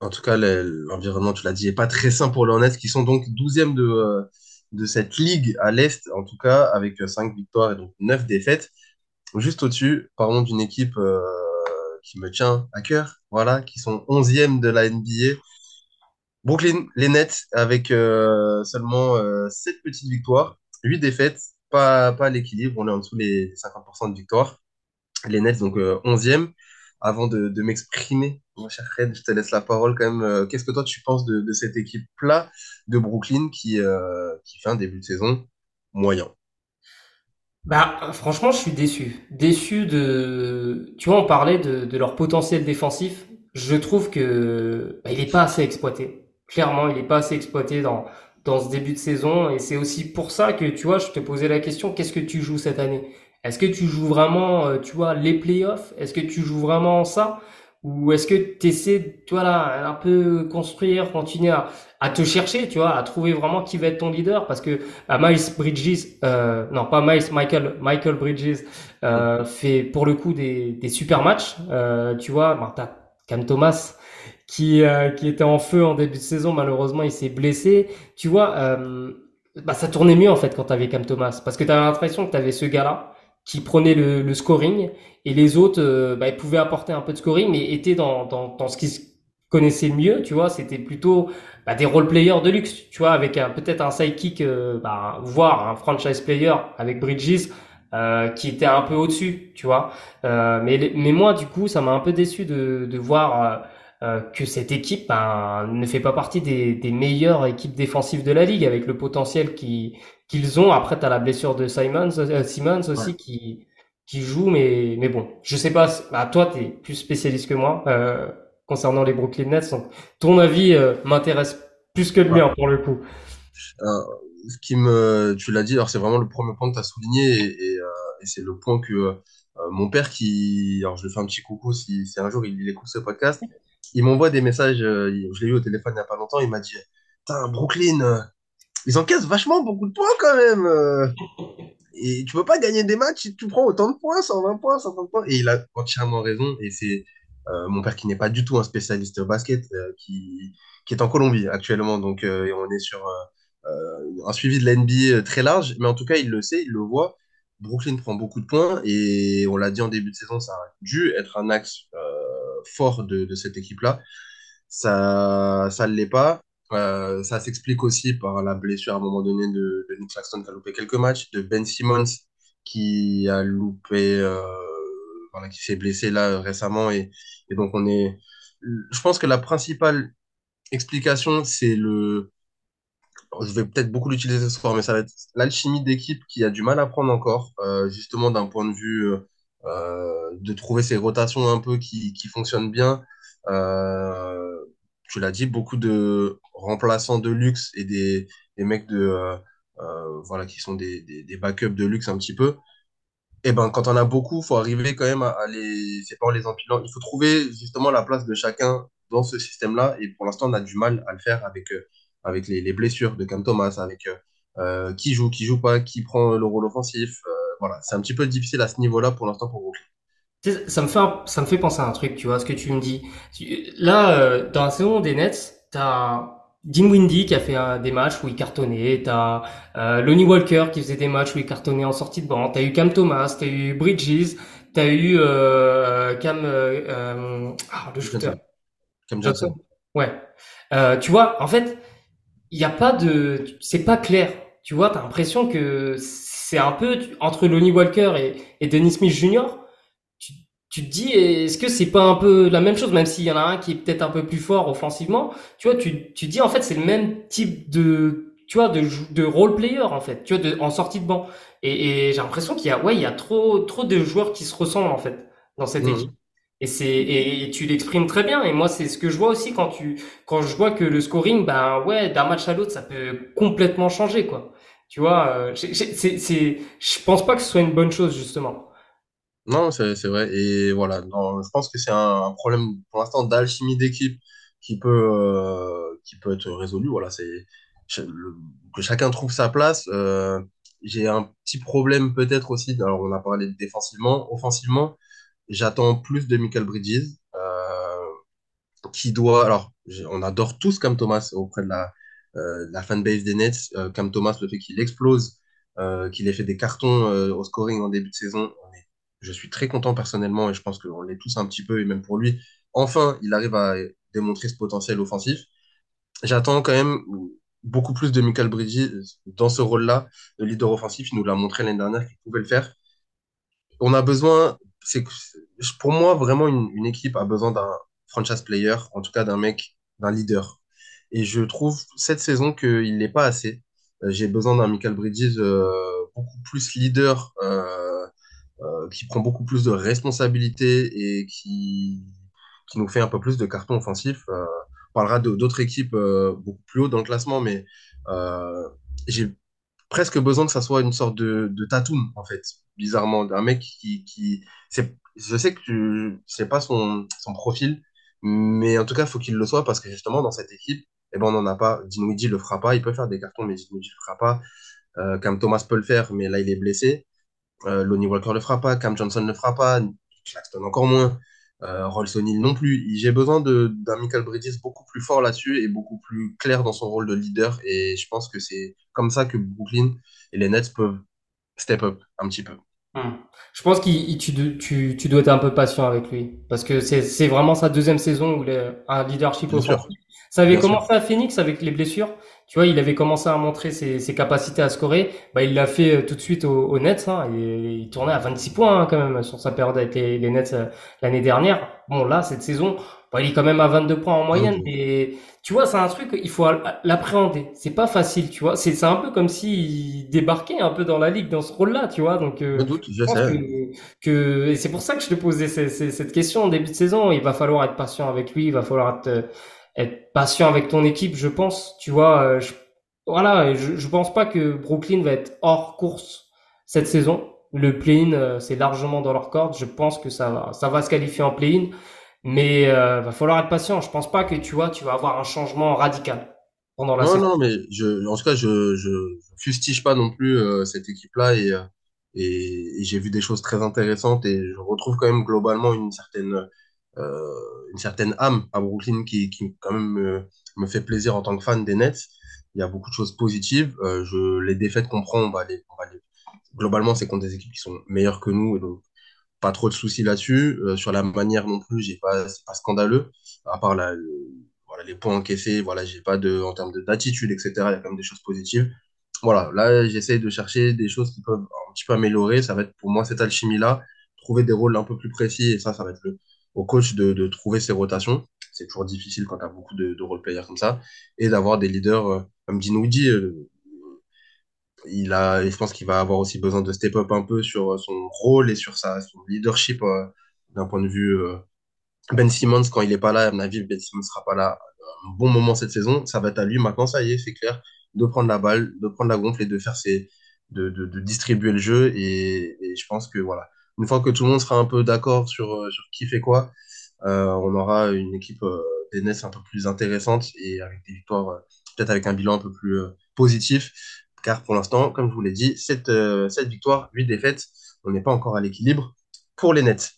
En tout cas, le- l'environnement, tu l'as dit, est pas très sain pour les Hornets, qui sont donc douzième de, euh, de cette ligue à l'Est, en tout cas, avec euh, 5 victoires et donc 9 défaites. Juste au-dessus, parlons d'une équipe euh, qui me tient à cœur, voilà, qui sont onzième de la NBA. Brooklyn, les Nets, avec euh, seulement euh, 7 petites victoires, 8 défaites, pas, pas l'équilibre, on est en dessous des 50% de victoires. Les Nets, donc euh, 11e. Avant de, m'exprimer, mon cher Fred, je te laisse la parole quand même. Euh, Qu'est-ce que toi tu penses de, cette équipe-là de Brooklyn qui, euh, qui fait un début de saison moyen? Bah, franchement, je suis déçu. Déçu de, tu vois, on parlait de, leur potentiel défensif. Je trouve que, bah, il est pas assez exploité. Clairement, il est pas assez exploité dans, dans ce début de saison. Et c'est aussi pour ça que, tu vois, je te posais la question, qu'est-ce que tu joues cette année? Est-ce que tu joues vraiment, euh, tu vois, les playoffs? Est-ce que tu joues vraiment ça? ou est-ce que tu essaies, toi là, un peu construire, continuer à, à te chercher, tu vois, à trouver vraiment qui va être ton leader? Parce que bah, Miles Bridges, euh, non pas Miles, Michael, Michael Bridges euh, fait pour le coup des, des super matchs, euh, tu vois, bah, t'as Cam Thomas qui euh, qui était en feu en début de saison, malheureusement il s'est blessé, tu vois, euh, bah ça tournait mieux en fait quand t'avais Cam Thomas. Parce que t'avais l'impression que t'avais ce gars-là qui prenait le, le scoring et les autres, euh, bah, ils pouvaient apporter un peu de scoring mais étaient dans dans, dans ce qu'ils connaissaient le mieux, tu vois, c'était plutôt bah, des role players de luxe, tu vois, avec un, peut-être un sidekick, euh, bah, voire un franchise player avec Bridges euh, qui était un peu au-dessus, tu vois. Euh, mais, mais moi, du coup, ça m'a un peu déçu de, de voir euh, que cette équipe ben, ne fait pas partie des, des meilleures équipes défensives de la ligue avec le potentiel qui, qu'ils ont. Après, tu as la blessure de Simons, euh, Simmons aussi Ouais. qui, qui joue, mais, mais bon, je sais pas, bah, toi, tu es plus spécialiste que moi euh, concernant les Brooklyn Nets, donc ton avis m'intéresse plus que le Ouais. mien pour le coup. Ce qui me, tu l'as dit, alors c'est vraiment le premier point que tu as souligné et, et, et c'est le point que mon père qui, alors je lui fais un petit coucou si, si un jour il, il écoute ce podcast, il m'envoie des messages, euh, je l'ai eu au téléphone il n'y a pas longtemps, il m'a dit, Putain, Brooklyn, euh, ils encaissent vachement beaucoup de points quand même. euh. et tu peux pas gagner des matchs si tu prends autant de points, 120 points, 130 points. Et il a entièrement raison. Et c'est mon père qui n'est pas du tout un spécialiste basket, qui, est en Colombie actuellement. Donc on est sur un suivi de la NBA très large. Mais en tout cas, il le sait, il le voit. Brooklyn prend beaucoup de points et on l'a dit en début de saison, ça a dû être un axe euh, fort de, cette équipe-là. Ça, ne l'est pas. Euh, ça s'explique aussi par la blessure à un moment donné de, Nick Claxton qui a loupé quelques matchs, de Ben Simmons qui a loupé, euh, voilà, qui s'est blessé là récemment et donc on est. Je pense que la principale explication, c'est le. Je vais peut-être beaucoup l'utiliser ce soir, mais ça va être l'alchimie d'équipe qui a du mal à prendre encore, euh, justement d'un point de vue euh, euh, de trouver ces rotations un peu qui, qui fonctionnent bien. Tu l'as dit, beaucoup de remplaçants de luxe et des, des mecs de, voilà, qui sont des, des, backups de luxe un petit peu. Et ben, quand on a beaucoup, faut arriver quand même à, à les, c'est pas en les empilant. Il faut trouver justement la place de chacun dans ce système-là. Et pour l'instant, on a du mal à le faire avec, avec les, les blessures de Cam Thomas, avec euh, euh, qui joue, qui joue pas, qui prend le rôle offensif. Euh, voilà, c'est un petit peu difficile à ce niveau-là pour l'instant pour Brooklyn. Ça me fait un- ça me fait penser à un truc, tu vois, ce que tu me dis. Là, dans la saison des Nets, t'as Dinwiddie qui a fait des matchs où il cartonnait, t'as euh, Lonnie Walker qui faisait des matchs où il cartonnait en sortie de banc, t'as eu Cam Thomas, t'as eu Bridges, t'as eu euh, Cam euh, ah, le shooter. Cam Johnson. Johnson. Ouais. Tu vois, en fait, il n'y a pas de, c'est pas clair. Tu vois, t'as l'impression que c'est un peu entre Lonnie Walker et, et Dennis Smith Jr. Tu, tu te dis, est-ce que c'est pas un peu la même chose, même s'il y en a un qui est peut-être un peu plus fort offensivement? Tu vois, tu, tu te dis en fait c'est le même type de, tu vois, de, de role player en fait, tu vois, de, en sortie de banc. Et, et j'ai l'impression qu'il y a, ouais, il y a trop, trop de joueurs qui se ressemblent en fait dans cette équipe. Et c'est et, tu l'exprimes très bien. Et moi, c'est ce que je vois aussi quand tu quand je vois que le scoring, ben ouais, d'un match à l'autre, ça peut complètement changer, quoi. Tu vois, euh, c'est c'est, je pense pas que ce soit une bonne chose justement. Non, c'est vrai. Et voilà, je pense que c'est un, problème pour l'instant d'alchimie d'équipe qui peut, euh, qui peut être résolu. Voilà, c'est que chacun trouve sa place. Euh, j'ai un petit problème peut-être aussi. Alors, on a parlé défensivement, offensivement. J'attends plus de Michael Bridges, euh, qui doit. Alors, on adore tous Cam Thomas auprès de la, euh, fanbase des Nets. Euh, Cam Thomas, le fait qu'il explose, qu'il ait fait des cartons au scoring en début de saison, je suis très content personnellement et je pense qu'on l'est tous un petit peu, et même pour lui. Enfin, il arrive à démontrer ce potentiel offensif. J'attends quand même beaucoup plus de Michael Bridges dans ce rôle-là de leader offensif. Il nous l'a montré l'année dernière qu'il pouvait le faire on a besoin, c'est pour moi vraiment une, équipe a besoin d'un franchise player, en tout cas d'un mec, d'un leader. Et je trouve cette saison qu'il n'est pas assez. Euh, J'ai besoin d'un Michael Bridges euh, beaucoup plus leader, euh, qui prend beaucoup plus de responsabilités et qui, qui nous fait un peu plus de cartons offensifs. Euh, on parlera d'autres équipes beaucoup plus haut dans le classement, mais j'ai presque besoin que ça soit une sorte de, de Tatum, en fait, bizarrement, d'un mec qui, qui c'est je sais que sais pas son, son profil, mais en tout cas, faut qu'il le soit parce que justement, dans cette équipe, eh ben, on n'en a pas. Dinwiddie le fera pas. Il peut faire des cartons, mais Dinwiddie le fera pas. Euh, Cam Thomas peut le faire, mais là, il est blessé. Euh, Lonnie Walker le fera pas. Cam Johnson le fera pas. Claxton encore moins. Euh, Rolls O'Neill non plus. J'ai besoin d'un Michael Bridges beaucoup plus fort là-dessus et beaucoup plus clair dans son rôle de leader. Et je pense que c'est comme ça que Brooklyn et les Nets peuvent step up un petit peu. Hmm. Je pense que tu, tu, tu, dois être un peu patient avec lui parce que c'est vraiment sa deuxième saison où il a un leadership au Ça avait commencé à Phoenix avec les blessures. Tu vois, il avait commencé à montrer ses, ses capacités à scorer. Bah, il l'a fait euh, tout de suite aux, Nets. Hein, et il tournait à 26 points hein, quand même sur sa période avec les, les Nets euh, l'année dernière. Bon, là, cette saison, bah, il est quand même à 22 points en moyenne. Et tu vois, c'est un truc, il faut l'appréhender. C'est pas facile, tu vois. C'est un peu comme s'il débarquait un peu dans la ligue dans ce rôle-là, tu vois. Donc, euh, doute, je, sais. Que, et c'est pour ça que je te posais cette, question en début de saison. Il va falloir être patient avec lui. Il va falloir être, être patient avec ton équipe, je pense. Tu vois, euh, je, voilà, je, je pense pas que Brooklyn va être hors course cette saison. Le play-in, euh, c'est largement dans leur corde. Je pense que ça va, ça va se qualifier en play-in. Mais euh, va falloir être patient. Je pense pas que tu vois, tu vas avoir un changement radical pendant la non, Non, mais je, en tout cas, je, je, fustige pas non plus euh, cette équipe-là et, euh, et, j'ai vu des choses très intéressantes et je retrouve quand même globalement une certaine, euh, une certaine âme à Brooklyn qui, quand même me, me, fait plaisir en tant que fan des Nets. Il y a beaucoup de choses positives. Euh, je, les défaites qu'on prend, on va les, globalement, c'est contre des équipes qui sont meilleures que nous et donc pas trop de soucis là-dessus. Euh, sur la manière non plus, j'ai pas, pas scandaleux. À part les points encaissés, voilà, j'ai pas de, en termes d'attitude, etc. Il y a quand même des choses positives. Voilà, là, j'essaye de chercher des choses qui peuvent un petit peu améliorer. Ça va être pour moi cette alchimie-là, trouver des rôles un peu plus précis. Et ça, ça va être le, au coach de, de trouver ses rotations. C'est toujours difficile quand tu as beaucoup de, de role-players comme ça. Et d'avoir des leaders, euh, comme Dinwiddie, euh, il a, je pense qu'il va avoir aussi besoin de step up un peu sur son rôle et sur sa, son leadership euh, d'un point de vue euh, Ben Simmons quand il est pas là. À mon avis, Ben Simmons sera pas là un bon moment cette saison. Ça va être à lui maintenant. Ça y est, c'est clair, de prendre la balle, de prendre la gonfle et de faire ses, de, de, distribuer le jeu. Et, je pense que voilà, une fois que tout le monde sera un peu d'accord sur, euh, sur qui fait quoi, euh, on aura une équipe euh, des Nets un peu plus intéressante et avec des victoires, peut-être avec un bilan un peu plus positif car pour l'instant, comme je vous l'ai dit, cette, euh, cette victoire, 8 défaites, on n'est pas encore à l'équilibre pour les Nets.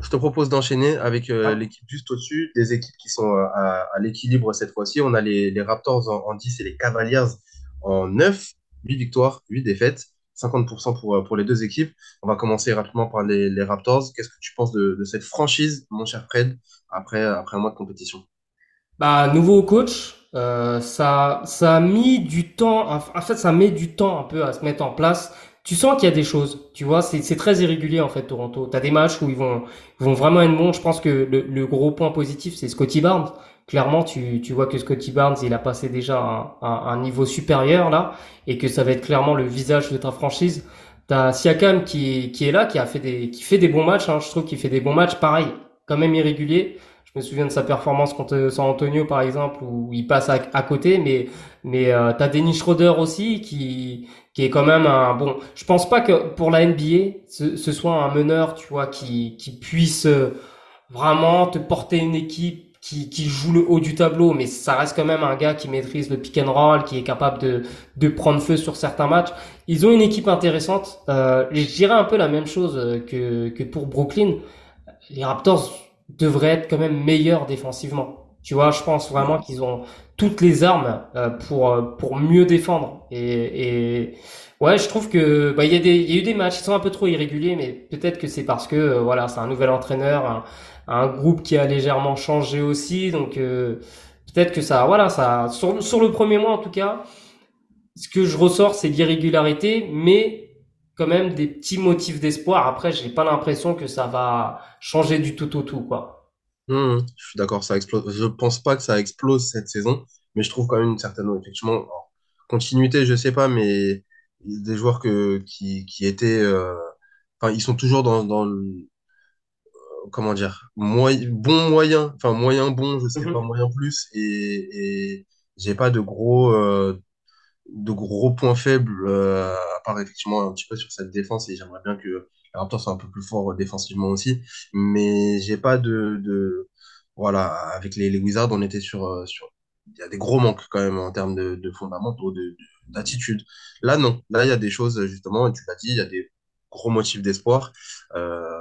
Je te propose d'enchaîner avec euh, l'équipe juste au-dessus, des équipes qui sont euh, à, à l'équilibre cette fois-ci. On a les, les Raptors en, en, 10 et les Cavaliers en 9, 8 victoires, 8 défaites, 50% pour, pour les deux équipes. On va commencer rapidement par les, Raptors. Qu'est-ce que tu penses de, cette franchise, mon cher Fred, après, un mois de compétition? Bah, nouveau coach, euh, ça, ça a mis du temps. En fait, ça met du temps un peu à se mettre en place. Tu sens qu'il y a des choses. Tu vois, c'est très irrégulier en fait Toronto. T'as des matchs où ils vont, vraiment être bons. Je pense que le gros point positif, c'est Scotty Barnes. Clairement, tu, tu vois que Scotty Barnes, il a passé déjà un, un, un, niveau supérieur là, et que ça va être clairement le visage de ta franchise. T'as Siakam qui, qui est là, qui a fait des, qui fait des bons matchs. Hein. Je trouve qu'il fait des bons matchs, pareil, quand même irrégulier. Je me souviens de sa performance contre San Antonio, par exemple, où il passe à, à côté, mais mais euh, t'as Dennis Schroeder aussi qui qui est quand même un bon. Je pense pas que pour la NBA ce, ce soit un meneur, tu vois, qui qui puisse euh, vraiment te porter une équipe qui, qui joue le haut du tableau, mais ça reste quand même un gars qui maîtrise le pick and roll, qui est capable de, de prendre feu sur certains matchs. Ils ont une équipe intéressante. Euh, je dirais un peu la même chose euh, que, que pour Brooklyn. Les Raptors devrait être quand même meilleur défensivement. Tu vois, je pense vraiment qu'ils ont toutes les armes euh, pour euh, pour mieux défendre. Et, et ouais, je trouve que bah il y a des il y a eu des matchs qui sont un peu trop irréguliers, mais peut-être que c'est parce que voilà, c'est un nouvel entraîneur, un, un, groupe qui a légèrement changé aussi, donc peut-être que ça voilà ça sur le premier mois en tout cas, ce que je ressors c'est l'irrégularité, mais quand même des petits motifs d'espoir. Après, j'ai pas l'impression que ça va changer du tout au tout, quoi. Mmh, je suis d'accord, ça explose. Je pense pas que ça explose cette saison, mais je trouve quand même une certaine, effectivement, continuité, je sais pas, mais des joueurs que, qui, étaient, euh, enfin, ils sont toujours dans, dans euh, comment dire, bon moyen, enfin, moyen bon, je sais mmh pas, moyen plus, et, et j'ai pas de gros, euh, de gros points faibles, euh, à part effectivement un petit peu sur cette défense, et j'aimerais bien que Les Raptors sont un peu plus forts défensivement aussi, mais j'ai pas de, de voilà, avec les, les Wizards, on était sur, euh, sur, il y a des gros manques quand même en termes de, de fondamentaux, de, de- d'attitude. Là, non. Là, il y a des choses, justement, et tu l'as dit, il y a des gros motifs d'espoir. Euh,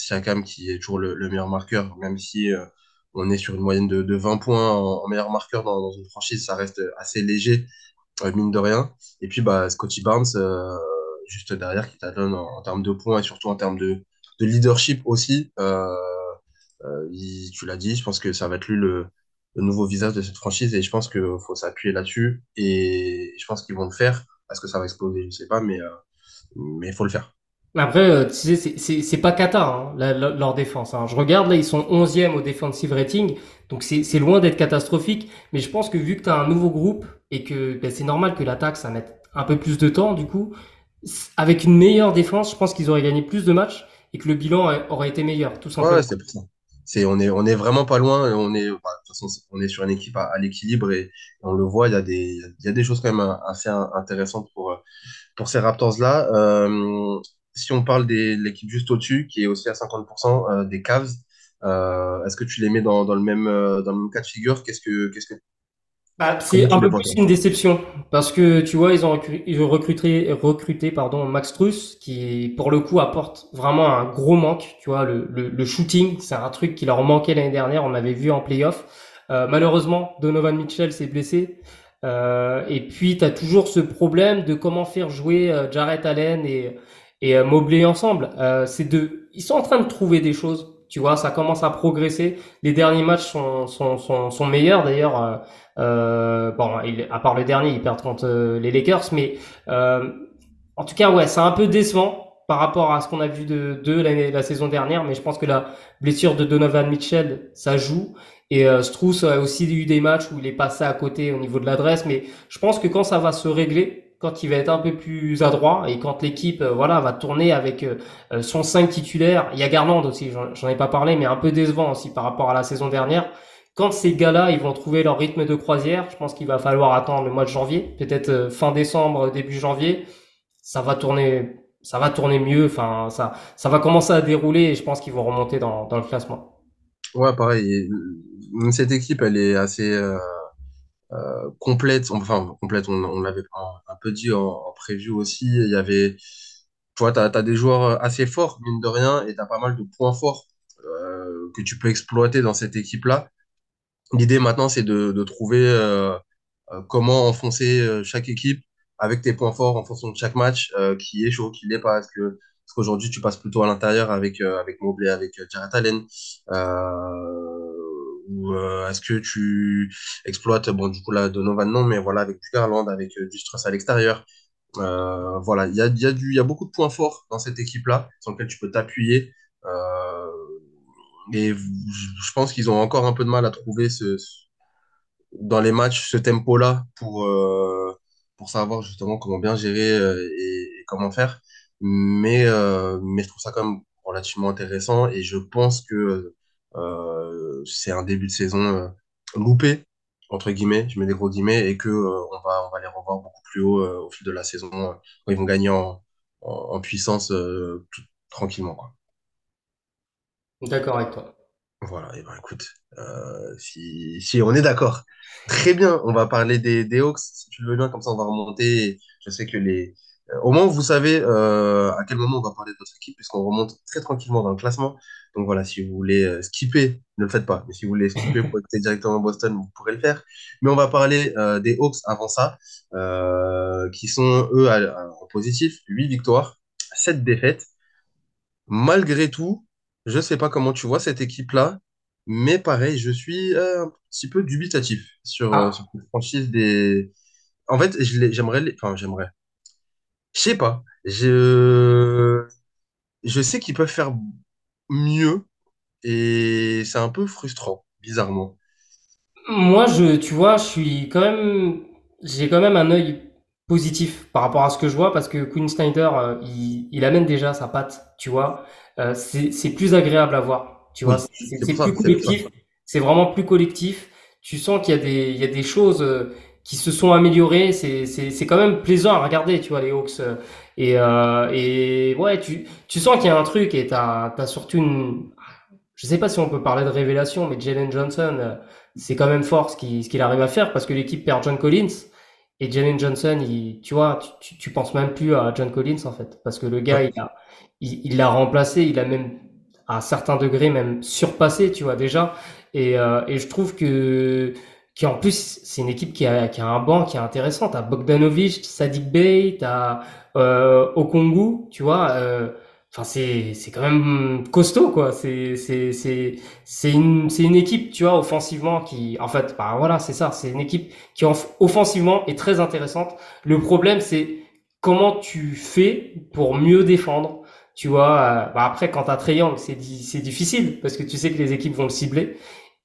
Siakam qui est toujours le, le meilleur marqueur, même si euh, on est sur une moyenne de, de 20 points en, meilleur marqueur dans, une franchise, ça reste assez léger, euh, mine de rien. Et puis, bah, Scotty Barnes, euh, juste derrière, qui t'adonne en, en termes de points et surtout en termes de, de leadership aussi. Tu l'as dit, je pense que ça va être lui le, nouveau visage de cette franchise et je pense qu'il faut s'appuyer là-dessus et je pense qu'ils vont le faire. Est-ce que ça va exploser? Je sais pas, mais il faut le faire. Après, euh, tu sais, c'est pas Qatar, hein, la- la- leur défense. Hein. Je regarde là, ils sont 11e au defensive rating, donc c'est c'est loin d'être catastrophique. Mais je pense que vu que tu as un nouveau groupe et que ben, c'est normal que l'attaque ça mette un peu plus de temps, du coup, avec une meilleure défense, je pense qu'ils auraient gagné plus de matchs et que le bilan aurait été meilleur, tout Ouais, ouais, simplement. c'est pour ça. C'est, on est, on est vraiment pas loin. On est, bah, de toute façon, on est sur une équipe à, à l'équilibre et, on le voit, il y a des, il y a des choses quand même assez in- intéressantes pour, euh, pour ces Raptors-là. Euh, si on parle de l'équipe juste au-dessus, qui est aussi à 50% euh, des Cavs, euh, est-ce que tu les mets dans, dans le même, euh, dans le même cas de figure? Qu'est-ce que, qu'est-ce que, Bah, c'est un peu plus une déception parce que tu vois ils ont recru- ils ont recruté recruté pardon Max Strus qui pour le coup apporte vraiment un gros manque tu vois le le, le shooting c'est un truc qui leur manquait l'année dernière on l'avait vu en playoff. Euh, malheureusement Donovan Mitchell s'est blessé. Euh, et puis tu as toujours ce problème de comment faire jouer Jarrett Allen et et euh, Mobley ensemble. Euh, ces deux ils sont en train de trouver des choses. Tu vois ça commence à progresser. Les derniers matchs sont sont sont, sont meilleurs d'ailleurs. Euh, euh, bon, il, à part le dernier, ils perdent contre euh, les Lakers, mais euh, en tout cas, ouais, c'est un peu décevant par rapport à ce qu'on a vu de de l'année, la saison dernière, mais je pense que la blessure de Donovan Mitchell, ça joue. Et euh, a aussi eu des matchs où il est passé à côté au niveau de l'adresse, mais je pense que quand ça va se régler, quand il va être un peu plus adroit et quand l'équipe euh, voilà va tourner avec euh, euh, son 5 titulaire, il y a Garland aussi, j'en ai pas parlé, mais un peu décevant aussi par rapport à la saison dernière quand ces gars-là, ils vont trouver leur rythme de croisière, je pense qu'il va falloir attendre le mois de janvier, peut-être euh, fin décembre, début janvier, ça va tourner, ça va tourner mieux, enfin, ça, ça va commencer à dérouler et je pense qu'ils vont remonter dans, dans le classement. Ouais, pareil. et, Cette équipe, elle est assez complète. Enfin, complète, on, on l'avait dit en, en preview aussi. Il y avait, tu vois, t'as, t'as des joueurs assez forts, mine de rien, et t'as pas mal de points forts euh, que tu peux exploiter dans cette équipe-là. L'idée maintenant, c'est de, trouver euh, euh, comment enfoncer euh, chaque équipe avec tes points forts en fonction de chaque match, euh, qui est chaud, qui l'est pas. Est-ce que, parce qu'aujourd'hui, tu passes plutôt à l'intérieur avec, euh, avec Mobley, avec euh, Jarrett Allen, euh, ou euh, est-ce que tu exploites, bon, du coup, là, Donovan, non, mais voilà, avec du Garland, avec euh, du Struss à l'extérieur. Euh, voilà, il y a, y a y a beaucoup de points forts dans cette équipe-là, sur lesquels tu peux t'appuyer. Et je pense qu'ils ont encore un peu de mal à trouver ce, dans les matchs ce tempo-là pour, euh, pour savoir justement comment bien gérer euh, et, comment faire. Mais, euh, mais je trouve ça quand même relativement intéressant et je pense que c'est un début de saison euh, loupé, entre guillemets, je mets des gros guillemets, et que euh, on va, on va les revoir beaucoup plus haut euh, au fil de la saison, euh, ils vont gagner en, en, en puissance euh, tout- tranquillement, quoi. D'accord avec toi. Voilà, et ben écoute, euh, si, si on est d'accord, très bien, on va parler des, des Hawks, si tu le veux bien, comme ça on va remonter. Je sais que les... euh, Au moins, vous savez euh, à quel moment on va parler de votre équipe, puisqu'on remonte très tranquillement dans le classement. Donc voilà, si vous voulez euh, skipper, ne le faites pas, mais si vous voulez skipper pour écouter directement Boston, vous pourrez le faire. Mais on va parler euh, des Hawks avant ça, qui sont eux à- à- en positif, 8 victoires, 7 défaites. Malgré tout, je sais pas comment tu vois cette équipe-là, mais pareil, je suis un petit peu dubitatif sur, euh, sur Ah, cette franchise des. En fait, j'aimerais les... Enfin, j'aimerais. Je sais pas. Je je sais qu'ils peuvent faire mieux et c'est un peu frustrant, bizarrement. moi, je, tu vois, je suis quand même, j'ai quand même un œil positif par rapport à ce que je vois parce que Quinn Snyder, euh, il, il amène déjà sa patte, tu vois. Euh, c'est, c'est plus agréable à voir, tu vois. Oui, C'est plus ça. collectif, c'est vraiment plus collectif. Tu sens qu'il y a des, il y a des choses euh, qui se sont améliorées. C'est, c'est, c'est quand même plaisant à regarder, tu vois, les Hawks. euh. Et, euh, et ouais, tu, tu sens qu'il y a un truc et t'as, t'as surtout une, je sais pas si on peut parler de révélation, mais Jalen Johnson, euh, c'est quand même fort ce qu'il, ce qu'il arrive à faire parce que l'équipe perd John Collins. Et Jalen Johnson, il, tu vois, tu, tu, penses même plus à John Collins en fait, parce que le gars, il a, il, l'a remplacé, il a même à certains degrés même surpassé, tu vois déjà. Et, euh, et je trouve que qui en plus c'est une équipe qui a, qui a un banc qui est intéressant. T'as Bogdanovic, Sadik Bey, t'as euh, Okongu, tu vois. Euh, Enfin, c'est c'est quand même costaud quoi. C'est c'est c'est c'est une c'est une équipe, tu vois, offensivement qui en fait, bah voilà, c'est ça. C'est une équipe qui offensivement est très intéressante. Le problème, c'est comment tu fais pour mieux défendre. Tu vois, euh, bah après quand t'as Triangle, c'est c'est difficile parce que tu sais que les équipes vont le cibler.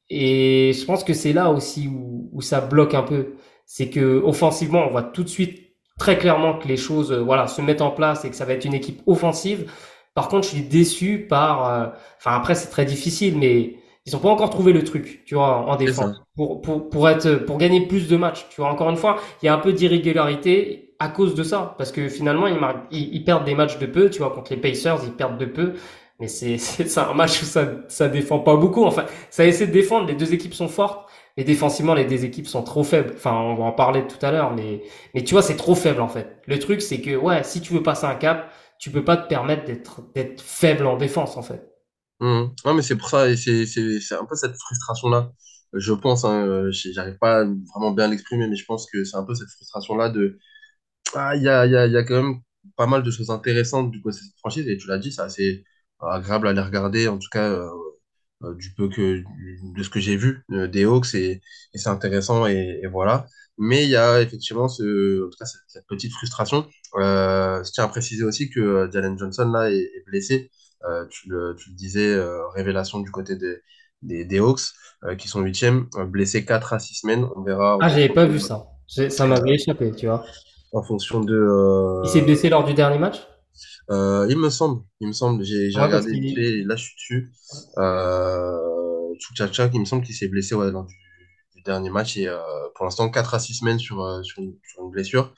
Et je pense que c'est là aussi où, où ça bloque un peu. C'est que offensivement, on voit tout de suite très clairement que les choses, euh, voilà, se mettent en place et que ça va être une équipe offensive. Par contre, je suis déçu par. euh, Enfin, après, c'est très difficile, mais ils ont pas encore trouvé le truc, tu vois, en défense pour pour pour être pour gagner plus de matchs. Tu vois, encore une fois, il y a un peu d'irrégularité à cause de ça, parce que finalement, ils, marquent- ils, ils perdent des matchs de peu. Tu vois, contre les Pacers, ils perdent de peu. Mais c'est c'est c'est un match où ça ça défend pas beaucoup. Enfin, ça essaie de défendre. Les deux équipes sont fortes, mais défensivement, les deux équipes sont trop faibles. Enfin, on va en parler tout à l'heure, mais mais tu vois, c'est trop faible en fait. Le truc, c'est que ouais, si tu veux passer un cap, tu peux pas te permettre d'être d'être faible en défense en fait. Mhm. Non, mais c'est pour ça, et c'est c'est- c'est un peu cette frustration-là. Je pense, hein, euh, j'arrive pas à vraiment bien l'exprimer, mais je pense que c'est un peu cette frustration-là de Ah, il y a, y y a quand même pas mal de choses intéressantes du de cette franchise, et tu l'as dit, c'est assez agréable à les regarder, en tout cas, euh, euh, du peu que, de ce que j'ai vu euh, des Hawks, et, et c'est intéressant, et, et voilà. Mais il y a effectivement ce, en tout cas, cette, cette petite frustration. Euh, je tiens à préciser aussi que Jalen Johnson, là, est, est blessé. Tu le, tu le disais, révélation du côté des, des, des Hawks, qui sont huitièmes, euh, blessé 4 à 6 semaines. On verra Ah, j'avais pas vu ça. Ça m'avait échappé, tu vois. en fonction de, Il s'est blessé lors du dernier match? Euh, il me semble, il me semble, j'ai Ouais, parce regardé et là je suis dessus. Euh, il me semble qu'il s'est blessé ouais, lors du, du dernier match et euh, pour l'instant 4 à 6 semaines sur, euh, sur, une, sur une blessure.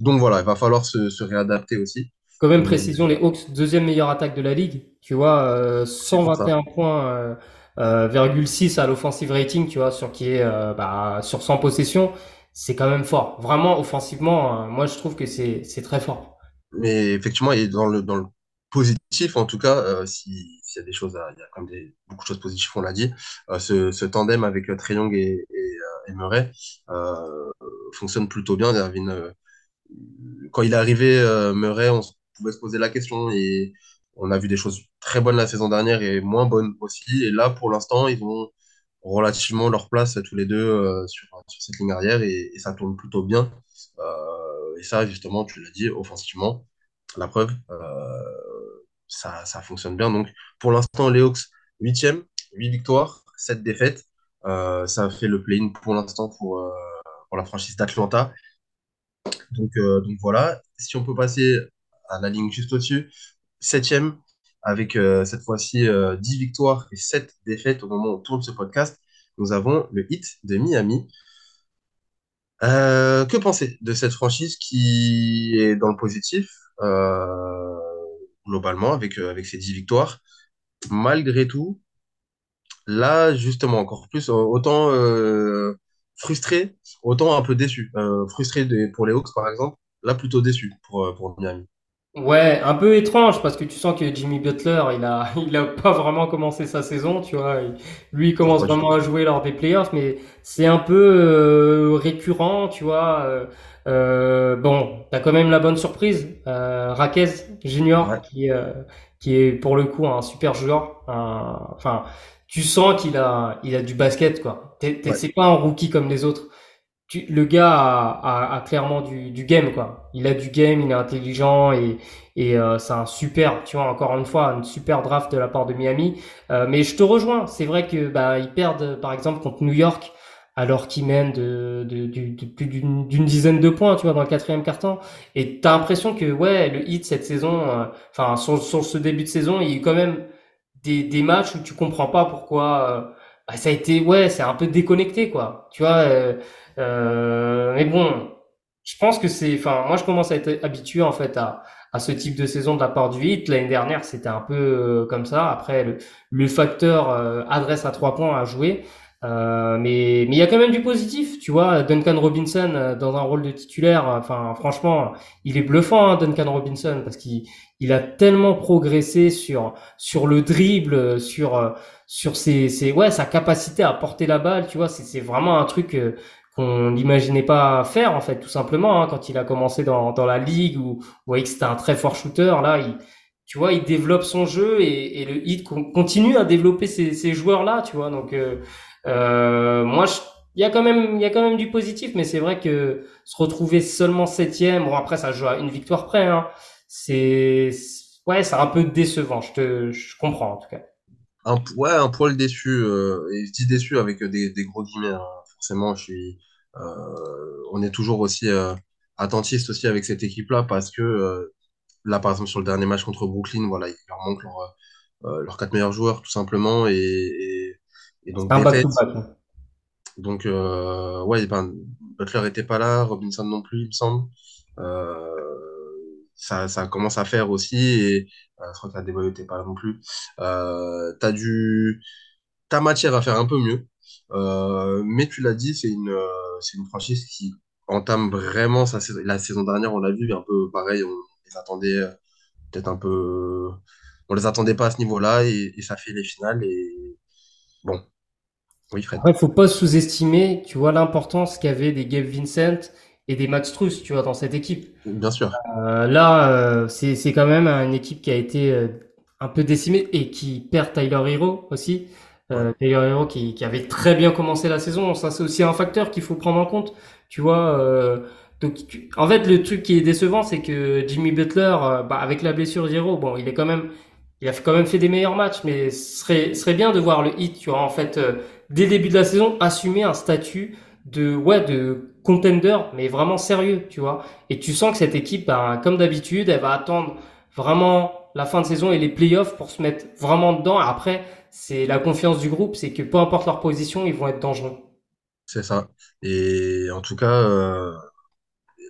Donc voilà, il va falloir se, se réadapter aussi. Quand même, précision, les Hawks, deuxième meilleure attaque de la ligue. Tu vois, euh, c'est pour ça. 121 points, euh, virgule 6 à l'offensive rating, tu vois, sur qui est, euh, bah, sur 100 possessions. C'est quand même fort. Vraiment, offensivement, euh, moi, je trouve que c'est très fort. Mais effectivement, et dans le, dans le positif, en tout cas, euh, si, s'il y a des choses, il y a quand même beaucoup de choses positives, on l'a dit, euh, ce, tandem avec Trae Young et, et, euh, Murray fonctionne plutôt bien. Quand il est arrivé, Murray, on pouvait se poser la question et on a vu des choses très bonnes la saison dernière et moins bonnes aussi. Et là, pour l'instant, ils ont relativement leur place tous les deux sur, sur cette ligne arrière et, ça tourne plutôt bien. Ça, justement, tu l'as dit, offensivement, la preuve, euh, ça, fonctionne bien. Donc, pour l'instant, les Hawks, huitième, huit victoires, sept défaites. Euh, ça fait le play-in pour l'instant pour, euh, la franchise d'Atlanta. Donc, voilà, si on peut passer à la ligne juste au-dessus, septième, avec cette fois-ci euh, 10 victoires et 7 défaites au moment où on tourne ce podcast, nous avons le hit de Miami. Euh, que penser de cette franchise qui est dans le positif, euh, globalement, avec, euh, avec ses 10 victoires? Malgré tout, là, justement, encore plus, autant euh, frustré, autant un peu déçu. Euh, frustré pour les Hawks, par exemple, là, plutôt déçu pour, euh, pour Miami. Ouais, un peu étrange parce que tu sens que Jimmy Butler, il a, il a pas vraiment commencé sa saison, tu vois. Il- lui, il commence vraiment à jouer lors des playoffs, mais c'est un peu euh, récurrent, tu vois. Euh, euh, bon, t'as quand même la bonne surprise, euh, Raquez Ouais, Junior, qui, euh, qui est pour le coup un super joueur. Un- enfin, tu sens qu'il a, il a du basket, quoi. T'es, t'es- ouais, c'est pas un rookie comme les autres le gars a, a, a clairement du, du game quoi. Il a du game, il est intelligent et, et euh, c'est un super, tu vois, encore une fois, une super draft de la part de Miami. Euh, mais je te rejoins, c'est vrai que bah ils perdent par exemple contre New York alors qu'ils mènent de, de, de- plus d'une dizaine de points, tu vois, dans le quatrième quart-temps. Et t'as l'impression que ouais, le hit cette saison, euh, enfin sur, sur ce début de saison, il y a eu quand même des, des matchs où tu comprends pas pourquoi euh, bah, ça a été ouais c'est un peu déconnecté quoi tu vois euh, mais bon je pense que c'est enfin moi je commence à être habitué en fait à à ce type de saison de la part du Hit. L'année dernière, c'était un peu euh, comme ça. Après, le, le facteur euh, adresse à trois points a joué. Euh, mais mais il y a quand même du positif, tu vois. Duncan Robinson euh, dans un rôle de titulaire, enfin franchement, il est bluffant, hein, Duncan Robinson, parce qu'il il a tellement progressé sur sur le dribble, sur sur ses, ses ouais sa capacité à porter la balle, tu vois. C'est c'est vraiment un truc euh, qu'on n'imaginait pas faire en fait, tout simplement. Hein, quand il a commencé dans dans la ligue où vous voyez que c'était un très fort shooter, là il tu vois, il développe son jeu et, et le hit continue à développer ces, ces joueurs-là, tu vois. Donc, euh, euh, moi, il y a quand même, il y a quand même du positif, mais c'est vrai que se retrouver seulement septième, bon après ça joue à une victoire près, hein, c'est, ouais, c'est un peu décevant. Je te, je comprends en tout cas. Un, ouais, un poil déçu. Euh, et je dis déçu avec des, des gros guillemets. hein. Forcément, je suis. euh, on est toujours aussi euh, attentiste aussi avec cette équipe-là parce que euh, là, par exemple, sur le dernier match contre Brooklyn, voilà, il leur manque leur, leurs quatre meilleurs joueurs tout simplement et, et, et donc un back-to-back. hein. Donc, euh, ouais, ben, Butler était pas là, Robinson non plus, il me semble. Euh, ça, ça commence à faire aussi, et euh, je crois que la Adebayo était pas là non plus. Euh, t'as du, t'as matière à faire un peu mieux. Euh, mais tu l'as dit, c'est une, euh, c'est une franchise qui entame vraiment sa saison. La saison dernière, on l'a vu, un peu pareil, on les attendait euh, peut-être un peu, on les attendait pas à ce niveau-là, et, et ça fait les finales, et bon, oui, Fred. Après, faut pas sous-estimer, tu vois, l'importance qu'avaient des Gabe Vincent et des Max Strus, tu vois, dans cette équipe. Bien sûr. Euh, là, euh, c'est c'est quand même une équipe qui a été euh, un peu décimée et qui perd Tyler Hero aussi. Euh, Hero qui, qui avait très bien commencé la saison. Ça, c'est aussi un facteur qu'il faut prendre en compte. Tu vois. euh, donc, tu- en fait, le truc qui est décevant, c'est que Jimmy Butler, euh, bah, avec la blessure d'Hero, bon, il est quand même, il a quand même fait des meilleurs matchs, mais ce serait, serait bien de voir le hit, tu vois, en fait, euh, dès le début de la saison, assumer un statut de, ouais, de contender, mais vraiment sérieux, tu vois. Et tu sens que cette équipe, ben, comme d'habitude, elle va attendre vraiment la fin de saison et les playoffs pour se mettre vraiment dedans. Après, c'est la confiance du groupe, c'est que peu importe leur position, ils vont être dangereux. C'est ça. Et en tout cas, euh,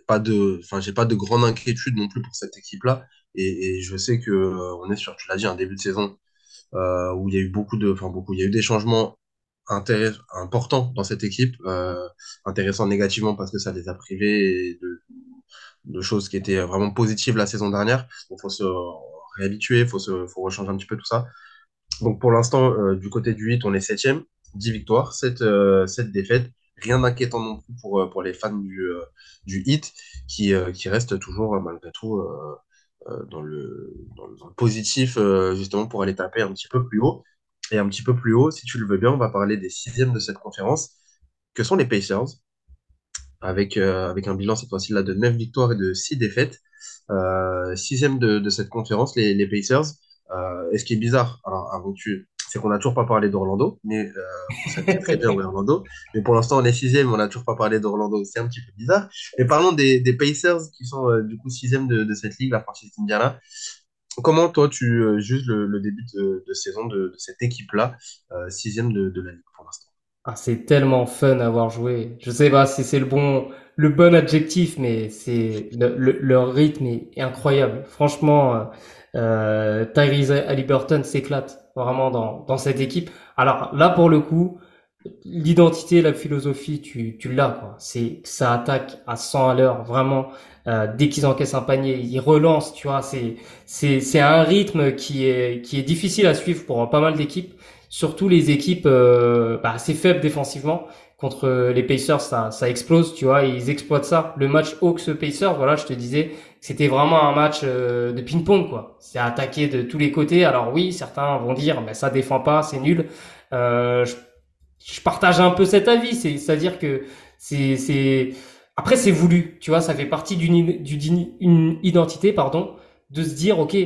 pas de, enfin, j'ai pas de grande inquiétude non plus pour cette équipe-là. Et, je sais que euh, est sur, tu l'as dit, un début de saison euh, où il y a eu beaucoup de, il y a eu des changements importants dans cette équipe, intéressants négativement parce que ça les a privés de, de choses qui étaient vraiment positives la saison dernière. Donc faut se réhabituer, faut se, faut rechanger un petit peu tout ça. Donc pour l'instant, euh, du côté du 8, on est septième, 10 victoires, 7, euh, 7 défaites. Rien d'inquiétant non plus pour, euh, pour les fans du, euh, du hit qui, qui restent toujours malgré tout dans le, dans le, positif justement pour aller taper un petit peu plus haut. Et un petit peu plus haut, si tu le veux bien, on va parler des sixièmes de cette conférence, que sont les Pacers, avec, avec un bilan cette fois-ci là de 9 victoires et de 6 défaites. Sixième de, de cette conférence, les, les Pacers. Euh, et ce qui est bizarre, alors avant que c'est qu'on n'a toujours pas parlé d'Orlando, mais euh, très bien Orlando. Mais pour l'instant, on est sixième, on n'a toujours pas parlé d'Orlando, c'est un petit peu bizarre. Mais parlons des, Pacers qui sont euh, du coup sixième de, de cette ligue, la franchise d'Indiana. Comment toi tu juges le, début de, saison de, cette équipe-là, sixième de, de la ligue pour l'instant? Ah, c'est tellement fun à avoir joué. Je sais pas si c'est le bon, le bon adjectif, mais c'est le- leur rythme est incroyable. Franchement, euh, Tyrese Haliburton s'éclate vraiment dans, dans cette équipe. Alors là, pour le coup, l'identité, la philosophie, tu, tu l'as. C'est, ça attaque à 100 à l'heure, vraiment. Euh, dès qu'ils encaissent un panier, ils relancent, tu vois. C'est, c'est, c'est un rythme qui est, qui est difficile à suivre pour pas mal d'équipes surtout les équipes euh, bah, assez faibles défensivement. Contre les Pacers, ça, ça explose, tu vois, et ils exploitent ça. Le match Hawks-Pacers, voilà, je te disais, c'était vraiment un match euh, de ping-pong, quoi. C'est attaqué de tous les côtés. Alors oui, certains vont dire, mais ça défend pas, c'est nul. Euh, je, je partage un peu cet avis, c'est, c'est-à-dire que c'est, c'est, après c'est voulu, tu vois, ça fait partie d'une, d'une une identité, pardon, de se dire, ok,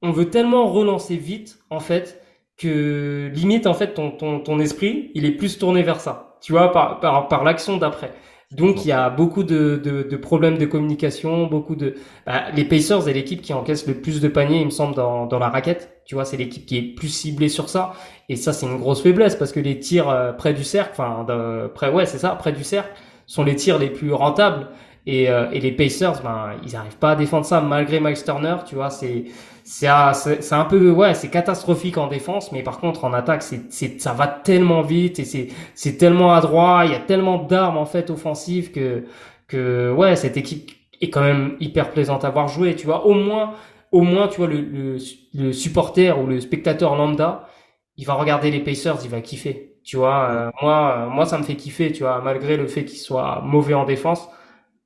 on veut tellement relancer vite, en fait, que limite en fait ton, ton, ton esprit il est plus tourné vers ça tu vois par, par, par l'action d'après donc il y a beaucoup de, de, de problèmes de communication beaucoup de bah, les Pacers est l'équipe qui encaisse le plus de paniers il me semble dans, dans la raquette tu vois c'est l'équipe qui est plus ciblée sur ça et ça c'est une grosse faiblesse parce que les tirs euh, près du cercle enfin de- près ouais c'est ça près du cercle sont les tirs les plus rentables Et, euh, et les Pacers, ben, ils n'arrivent pas à défendre ça malgré Miles Turner, tu vois. C'est c'est un, peu ouais, c'est catastrophique en défense, mais par contre en attaque, c'est c'est ça va tellement vite et c'est c'est tellement adroit. Il y a tellement d'armes en fait offensives que que ouais, cette équipe est quand même hyper plaisante à voir jouer. Tu vois, au moins au moins tu vois le, le, le supporter ou le spectateur lambda, il va regarder les Pacers, il va kiffer. Tu vois, euh, moi, euh, moi, ça me fait kiffer, tu vois, malgré le fait qu'ils soient mauvais en défense,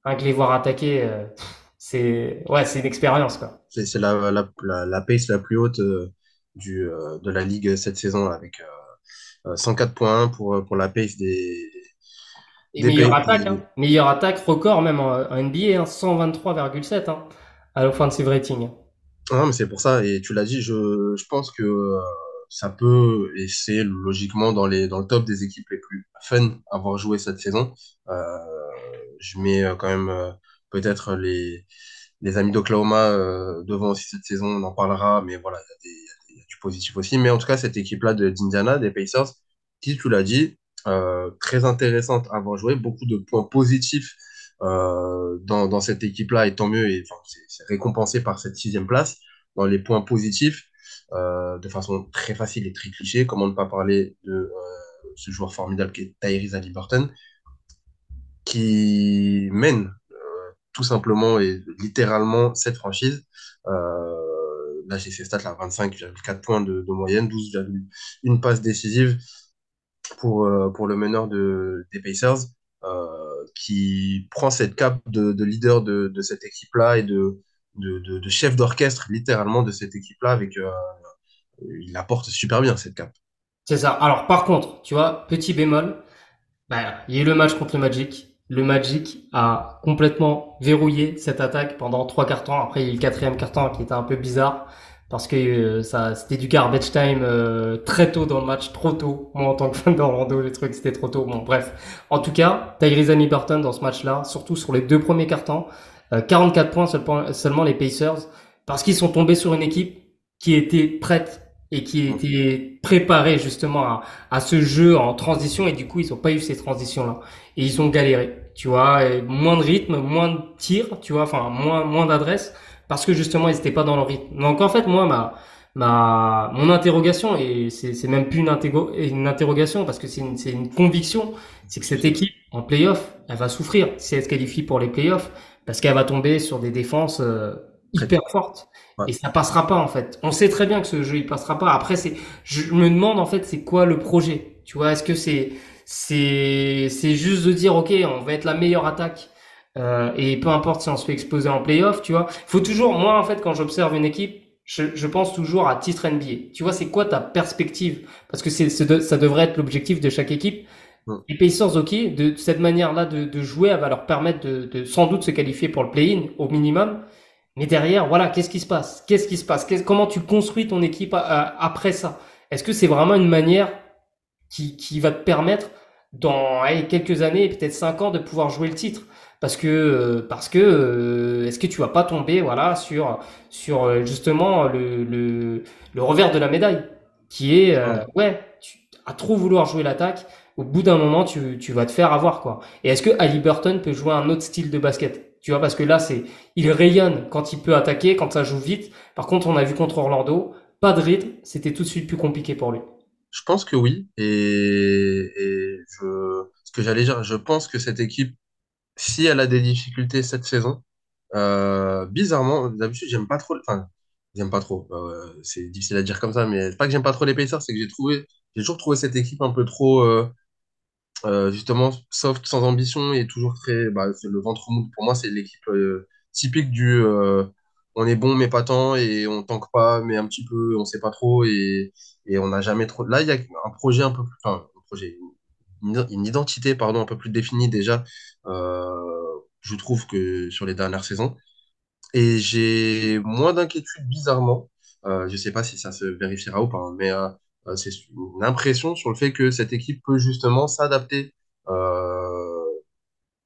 hein, que les voir attaquer, euh, c'est, ouais, c'est une expérience, quoi. C'est c'est la, la, la, la pace la plus haute euh, du, euh, de la ligue cette saison, avec euh, 104 points pour, pour la pace des, Et des meilleure attaque, hein. Meilleure attaque record même en, en NBA, hein, 123,7 hein, à l'offensive rating. Non, mais c'est pour ça, et tu l'as dit, je, je pense que euh, ça peut, et c'est logiquement dans les, dans le top des équipes les plus fun à avoir joué cette saison. Euh, je mets euh, quand même euh, peut-être les, les amis d'Oklahoma euh, devant aussi cette saison, on en parlera, mais voilà, il y a du positif aussi. Mais en tout cas, cette équipe-là de- d'Indiana, des Pacers, qui, tu l'as dit, euh, très intéressante à avoir joué, beaucoup de points positifs euh, dans, dans cette équipe-là, et tant mieux, et enfin, c'est récompensé par cette sixième place dans les points positifs, euh, de façon très facile et très cliché. Comment ne pas parler de euh, ce joueur formidable qui est Tyrese Haliburton, qui mène tout simplement et littéralement cette franchise. Euh, là, j'ai ces stats là, 25,4 points de, moyenne, 12,1 passes décisives pour, euh, pour le meneur de, des Pacers, euh, qui prend cette cape de, de leader de, cette équipe-là et de, de, chef d'orchestre littéralement de cette équipe-là avec il apporte super bien cette cape. C'est ça. Alors, par contre, tu vois, petit bémol, bah, il y a eu le match contre le Magic. Le Magic a complètement verrouillé cette attaque pendant trois quarts temps. Après, il y a eu le quatrième quart temps qui était un peu bizarre parce que euh, ça, c'était du garbage time euh, très tôt dans le match, trop tôt. Moi, en tant que fan d'Orlando, trouvé que c'était trop tôt. Bon, bref. En tout cas, Tyrese Haliburton dans ce match-là, surtout sur les deux premiers quarts temps, euh, 44 points seulement les Pacers, parce qu'ils sont tombés sur une équipe qui était prête et qui était préparée justement à, à ce jeu en transition et du coup ils ont pas eu ces transitions là et ils ont galéré tu vois et moins de rythme moins de tir tu vois enfin moins moins d'adresse parce que justement ils étaient pas dans leur rythme. Donc en fait moi ma ma mon interrogation et c'est c'est même plus une, une interrogation parce que c'est une c'est une conviction c'est que cette équipe en playoff elle va souffrir si elle se qualifie pour les playoffs parce qu'elle va tomber sur des défenses euh, hyper Ouais. et ça passera pas en fait. On sait très bien que ce jeu il passera pas. Après c'est je me demande en fait c'est quoi le projet. Tu vois, est-ce que c'est c'est c'est juste de dire OK, on va être la meilleure attaque euh, et peu importe si on se fait exploser en playoff, tu vois. Faut toujours moi en fait quand j'observe une équipe, je, je pense toujours à titre NBA. Tu vois, c'est quoi ta perspective? Parce que c'est de- ça devrait être l'objectif de chaque équipe. Les Pacers, ok, de cette manière-là de, de jouer, elle va leur permettre de, de sans doute se qualifier pour le play-in au minimum. Mais derrière, voilà, qu'est-ce qui se passe? Qu'est-ce qui se passe? Comment tu construis ton équipe à- à- après ça? Est-ce que c'est vraiment une manière qui, qui va te permettre dans allez, quelques années, peut-être cinq ans, de pouvoir jouer le titre? Parce que euh, parce que euh, est-ce que tu vas pas tomber voilà sur sur euh, justement le, le le revers de la médaille? Qui est euh, ouais. tu à trop vouloir jouer l'attaque au bout d'un moment tu tu vas te faire avoir quoi. Et est-ce que Haliburton peut jouer un autre style de basket? Tu vois parce que là c'est il rayonne quand il peut attaquer quand ça joue vite par contre on a vu contre Orlando pas de rythme c'était tout de suite plus compliqué pour lui Je pense que oui. Et, ce que j'allais dire, je pense que cette équipe, si elle a des difficultés cette saison, euh, bizarrement, d'habitude, j'aime pas trop, enfin, j'aime pas trop, euh, c'est difficile à dire comme ça, mais pas que j'aime pas trop les Pacers, c'est que j'ai trouvé, toujours trouvé cette équipe un peu trop, euh, euh, justement, soft, sans ambition et toujours très, bah, le ventre mou. Pour moi, c'est l'équipe euh, typique du, euh, on est bon mais pas tant et on tanque pas mais un petit peu, on sait pas trop et, et on n'a jamais trop. Là, il y a un projet un peu plus, enfin, un projet, une, identité, pardon, un peu plus définie déjà. Je trouve que sur les dernières saisons. Et j'ai moins d'inquiétude bizarrement. Je sais pas si ça se vérifiera ou pas, hein, mais c'est une impression sur le fait que cette équipe peut justement s'adapter euh,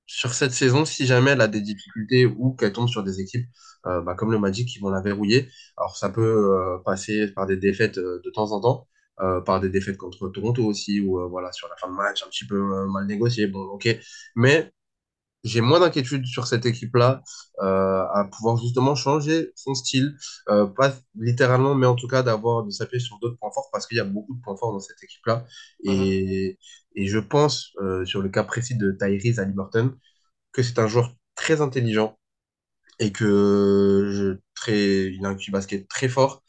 sur cette saison si jamais elle a des difficultés ou qu'elle tombe sur des équipes euh, bah, comme le Magic qui vont la verrouiller. Alors ça peut euh, passer par des défaites euh, de temps en temps, euh, par des défaites contre Toronto aussi, ou euh, voilà, sur la fin de match un petit peu euh, mal négocié, bon ok. Mais j'ai moins d'inquiétude sur cette équipe-là, euh, à pouvoir justement changer son style, euh, pas littéralement, mais en tout cas d'avoir de s'appuyer sur d'autres points forts parce qu'il y a beaucoup de points forts dans cette équipe-là. Et, et je pense, euh, sur le cas précis de Tyrese Haliburton, que c'est un joueur très intelligent et que je, très, il a un QI basket très fort.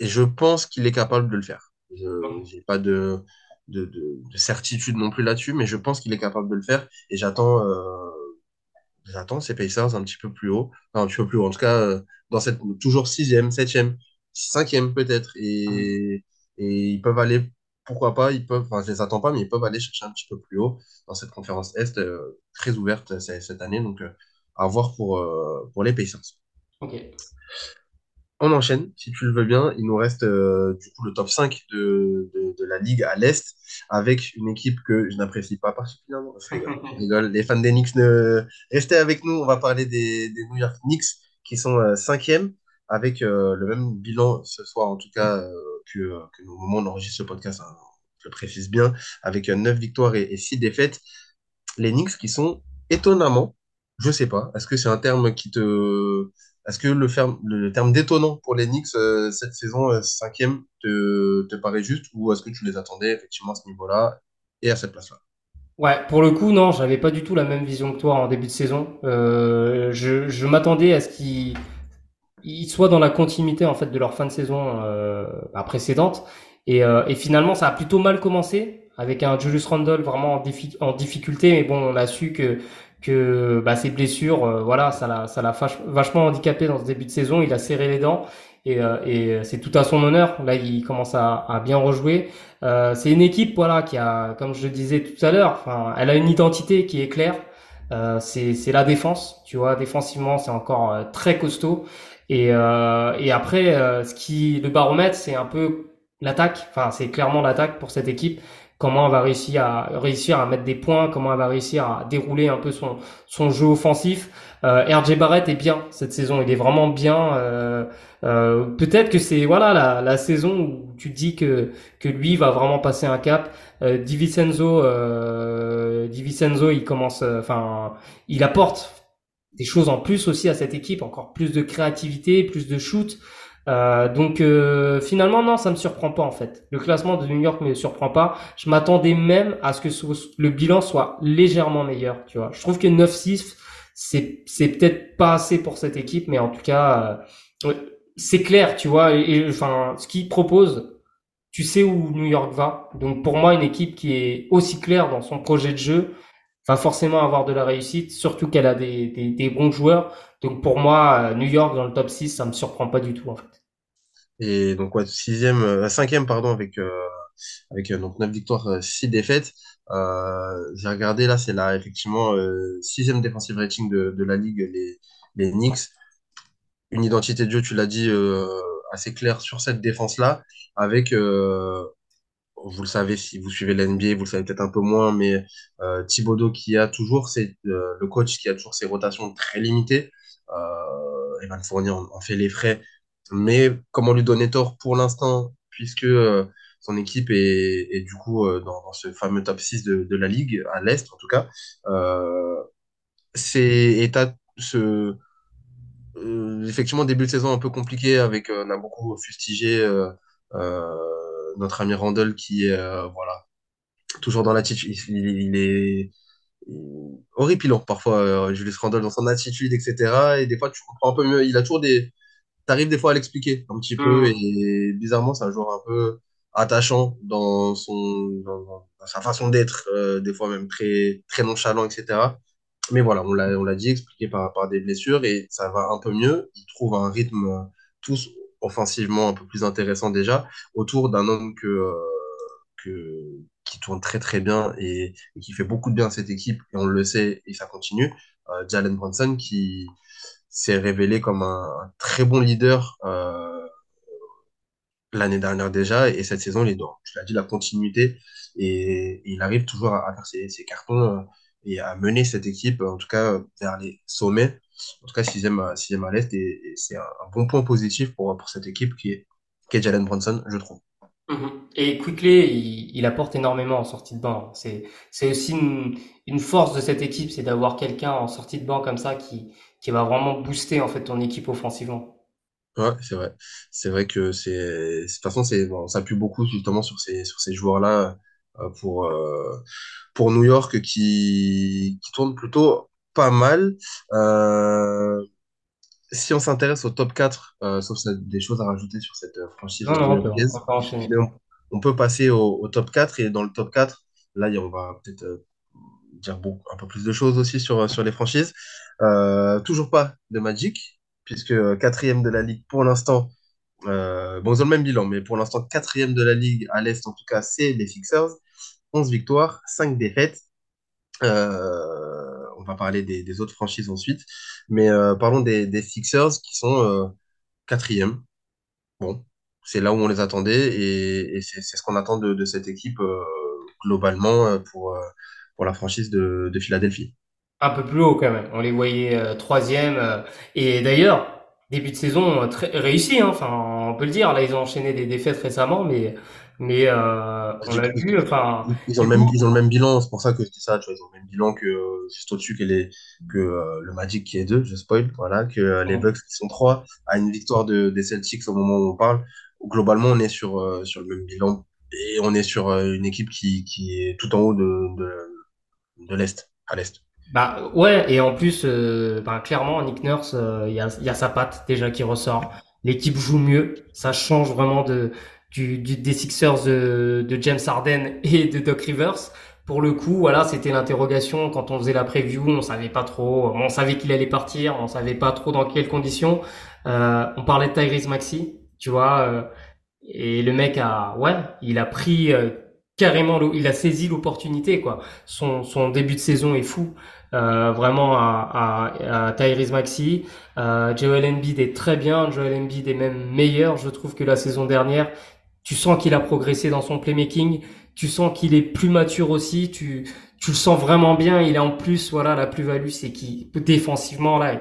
Et je pense qu'il est capable de le faire. Je n'ai pas de, de, de, de certitude non plus là-dessus, mais je pense qu'il est capable de le faire. Et j'attends euh, j'attends ces Pacers un petit peu plus haut. Un petit peu plus haut. En tout cas, euh, dans cette, toujours sixième, septième, cinquième peut-être. Et, et ils peuvent aller, pourquoi pas, ils peuvent, enfin, je les attends pas, mais ils peuvent aller chercher un petit peu plus haut dans cette conférence Est euh, très ouverte cette, année. Donc, à voir pour, pour les Pacers. Ok. On enchaîne, si tu le veux bien. Il nous reste euh, du coup le top 5 de, de, de la Ligue à l'Est avec une équipe que je n'apprécie pas particulièrement. Je rigole, je rigole. Les fans des Knicks, ne... restez avec nous. On va parler des, des New York Knicks qui sont euh, cinquièmes avec euh, le même bilan ce soir, en tout cas, euh, que, que au moment où on enregistre ce podcast. hein. je le précise bien, avec euh, 9 victoires et, et 6 défaites. Les Knicks qui sont étonnamment, je sais pas, est-ce que c'est un terme qui te est-ce que le, ferme- le terme détonnant pour les Knicks euh, cette saison, euh, cinquième, te, te paraît juste ou est-ce que tu les attendais effectivement à ce niveau-là et à cette place-là? Ouais, pour le coup, non, j'avais pas du tout la même vision que toi en début de saison. Euh, je je m'attendais à ce qu'ils ils soient dans la continuité en fait de leur fin de saison euh, bah, précédente. Et, euh, et finalement, ça a plutôt mal commencé avec un Julius Randle vraiment en difficulté. Mais bon, on a su que que bah, ses blessures, euh, voilà, ça l'a ça l'a vach- vachement handicapé dans ce début de saison. Il a serré les dents. Et, euh, et c'est tout à son honneur. Là, il commence à, à bien rejouer. Euh, c'est une équipe, voilà, qui a, comme je le disais tout à l'heure, elle a une identité qui est claire. Euh, c'est la défense, tu vois. Défensivement, c'est encore euh, très costaud. Et, euh, et après, ce qui le baromètre, c'est un peu l'attaque. Enfin, c'est clairement l'attaque pour cette équipe. Comment elle va réussir à réussir à mettre des points, comment elle va réussir à dérouler un peu son son jeu offensif. Euh, RJ Barrett est bien cette saison, il est vraiment bien. Euh, euh, peut-être que c'est voilà la, la saison où tu te dis que que lui va vraiment passer un cap. Euh, Di Vincenzo, euh, Di Vincenzo, il commence, euh, enfin, il apporte des choses en plus aussi à cette équipe, encore plus de créativité, plus de shoot. Euh, donc euh, finalement non, ça me surprend pas en fait. Le classement de New York me surprend pas. Je m'attendais même à ce que le bilan soit légèrement meilleur, tu vois. Je trouve que 9-6 c'est c'est peut-être pas assez pour cette équipe, mais en tout cas euh, c'est clair, tu vois. Et, et, enfin, ce qu'ils proposent, tu sais où New York va. Donc pour moi, une équipe qui est aussi claire dans son projet de jeu va forcément avoir de la réussite, surtout qu'elle a des, des, des bons joueurs. Donc pour moi, euh, New York dans le top 6, ça me surprend pas du tout en fait. Et donc, ouais, sixième, euh, cinquième, pardon, avec, euh, avec donc 9 victoires, euh, 6 défaites. J'ai regardé là, c'est là, effectivement, sixième defensive rating de, la ligue, les, les Knicks. Une identité de jeu, tu l'as dit, assez claire sur cette défense-là, avec, euh, vous le savez, si vous suivez l'NBA, vous le savez peut-être un peu moins, mais euh, Thibodeau qui a toujours ses, euh, le coach qui a toujours ses rotations très limitées. Euh, Evan Fournier en, en fait les frais, mais comment lui donner tort pour l'instant, puisque euh, son équipe est, du coup euh, dans, ce fameux top 6 de, la ligue, à l'Est en tout cas, c'est effectivement début de saison un peu compliqué avec on a beaucoup fustigé notre ami Randall qui est voilà toujours dans l'attitude il, il, est horripilant parfois euh, Julius Randle dans son attitude etc et des fois tu comprends un peu mieux. Il a toujours des t'arrives des fois à l'expliquer un petit peu. Hum, et bizarrement c'est un joueur un peu attachant dans son dans, dans sa façon d'être euh, des fois même très très nonchalant etc mais voilà, on l'a, dit, expliqué par, par des blessures et ça va un peu mieux. Ils trouvent un rythme euh, tous offensivement un peu plus intéressant déjà autour d'un homme que, euh, que, qui tourne très très bien et, qui fait beaucoup de bien à cette équipe et on le sait et ça continue. Euh, Jalen Brunson qui s'est révélé comme un, très bon leader euh, l'année dernière déjà et cette saison il est dans, tu l'as dit, la continuité et, il arrive toujours à, faire ses, cartons euh, et à mener cette équipe en tout cas vers les sommets en tout cas sixième, sixième à l'Est et, et c'est un, un bon point positif pour, pour cette équipe qui est, qui est Jalen Brunson je trouve Mhm. Et Quickley, il, il apporte énormément en sortie de banc. C'est, c'est aussi une, une force de cette équipe, c'est d'avoir quelqu'un en sortie de banc comme ça qui, qui va vraiment booster en fait ton équipe offensivement. Ouais, c'est vrai. C'est vrai que c'est, de toute façon, c'est, bon, on s'appuie beaucoup justement sur ces, sur ces joueurs-là euh, pour, euh, pour New York qui, qui tournent plutôt pas mal. Euh, si on s'intéresse au top 4, euh, sauf si des choses à rajouter sur cette euh, franchise Non, non, on peut, on on, passer au, au top 4 et dans le top 4, là, on va peut-être euh, dire bon, un peu plus de choses aussi sur, sur les franchises. Euh, toujours pas de Magic, puisque quatrième de la ligue pour l'instant. bon, ils ont le même bilan, mais pour l'instant, quatrième de la ligue à l'Est, en tout cas, c'est les Sixers. 11 victoires, 5 défaites. Euh, on va parler des, autres franchises ensuite. Mais euh, parlons des, Sixers qui sont euh, quatrième. Bon, c'est là où on les attendait et, c'est ce qu'on attend de, cette équipe euh, globalement pour, pour la franchise de, de Philadelphie. Un peu plus haut quand même. On les voyait troisième. et d'ailleurs, début de saison très réussi. Hein, on peut le dire. Là, ils ont enchaîné des défaites récemment, mais mais euh, on a vu. Enfin, Ils ont le même, ils ont le même bilan, c'est pour ça que je dis ça, tu vois, ils ont le même bilan que euh, juste au-dessus que, les, que euh, le Magic qui est deux, je spoil, voilà, que les Bucks qui sont trois, à une victoire de, des Celtics au moment où on parle. Globalement, on est sur, sur le même bilan et on est sur une équipe qui, qui est tout en haut de, de, de l'Est, à l'Est. Bah ouais, et en plus, bah, clairement, Nick Nurse, il y a, il y a sa patte déjà qui ressort. L'équipe joue mieux, ça change vraiment de du, du- des Sixers de, de James Harden et de Doc Rivers. Pour le coup, voilà, c'était l'interrogation quand on faisait la preview, on savait pas trop, on savait qu'il allait partir, on savait pas trop dans quelles conditions. Euh, on parlait de Tyrese Maxey, tu vois, euh, et le mec a, ouais, il a pris euh, carrément, il a saisi l'opportunité, quoi. Son, son début de saison est fou, euh, vraiment à, à, à Tyrese Maxey. Euh, Joel Embiid est très bien, Joel Embiid est même meilleur, je trouve, que la saison dernière. Tu sens qu'il a progressé dans son playmaking, tu sens qu'il est plus mature aussi, tu, tu le sens vraiment bien. Il a en plus, voilà, la plus-value, c'est qu'il défensivement là,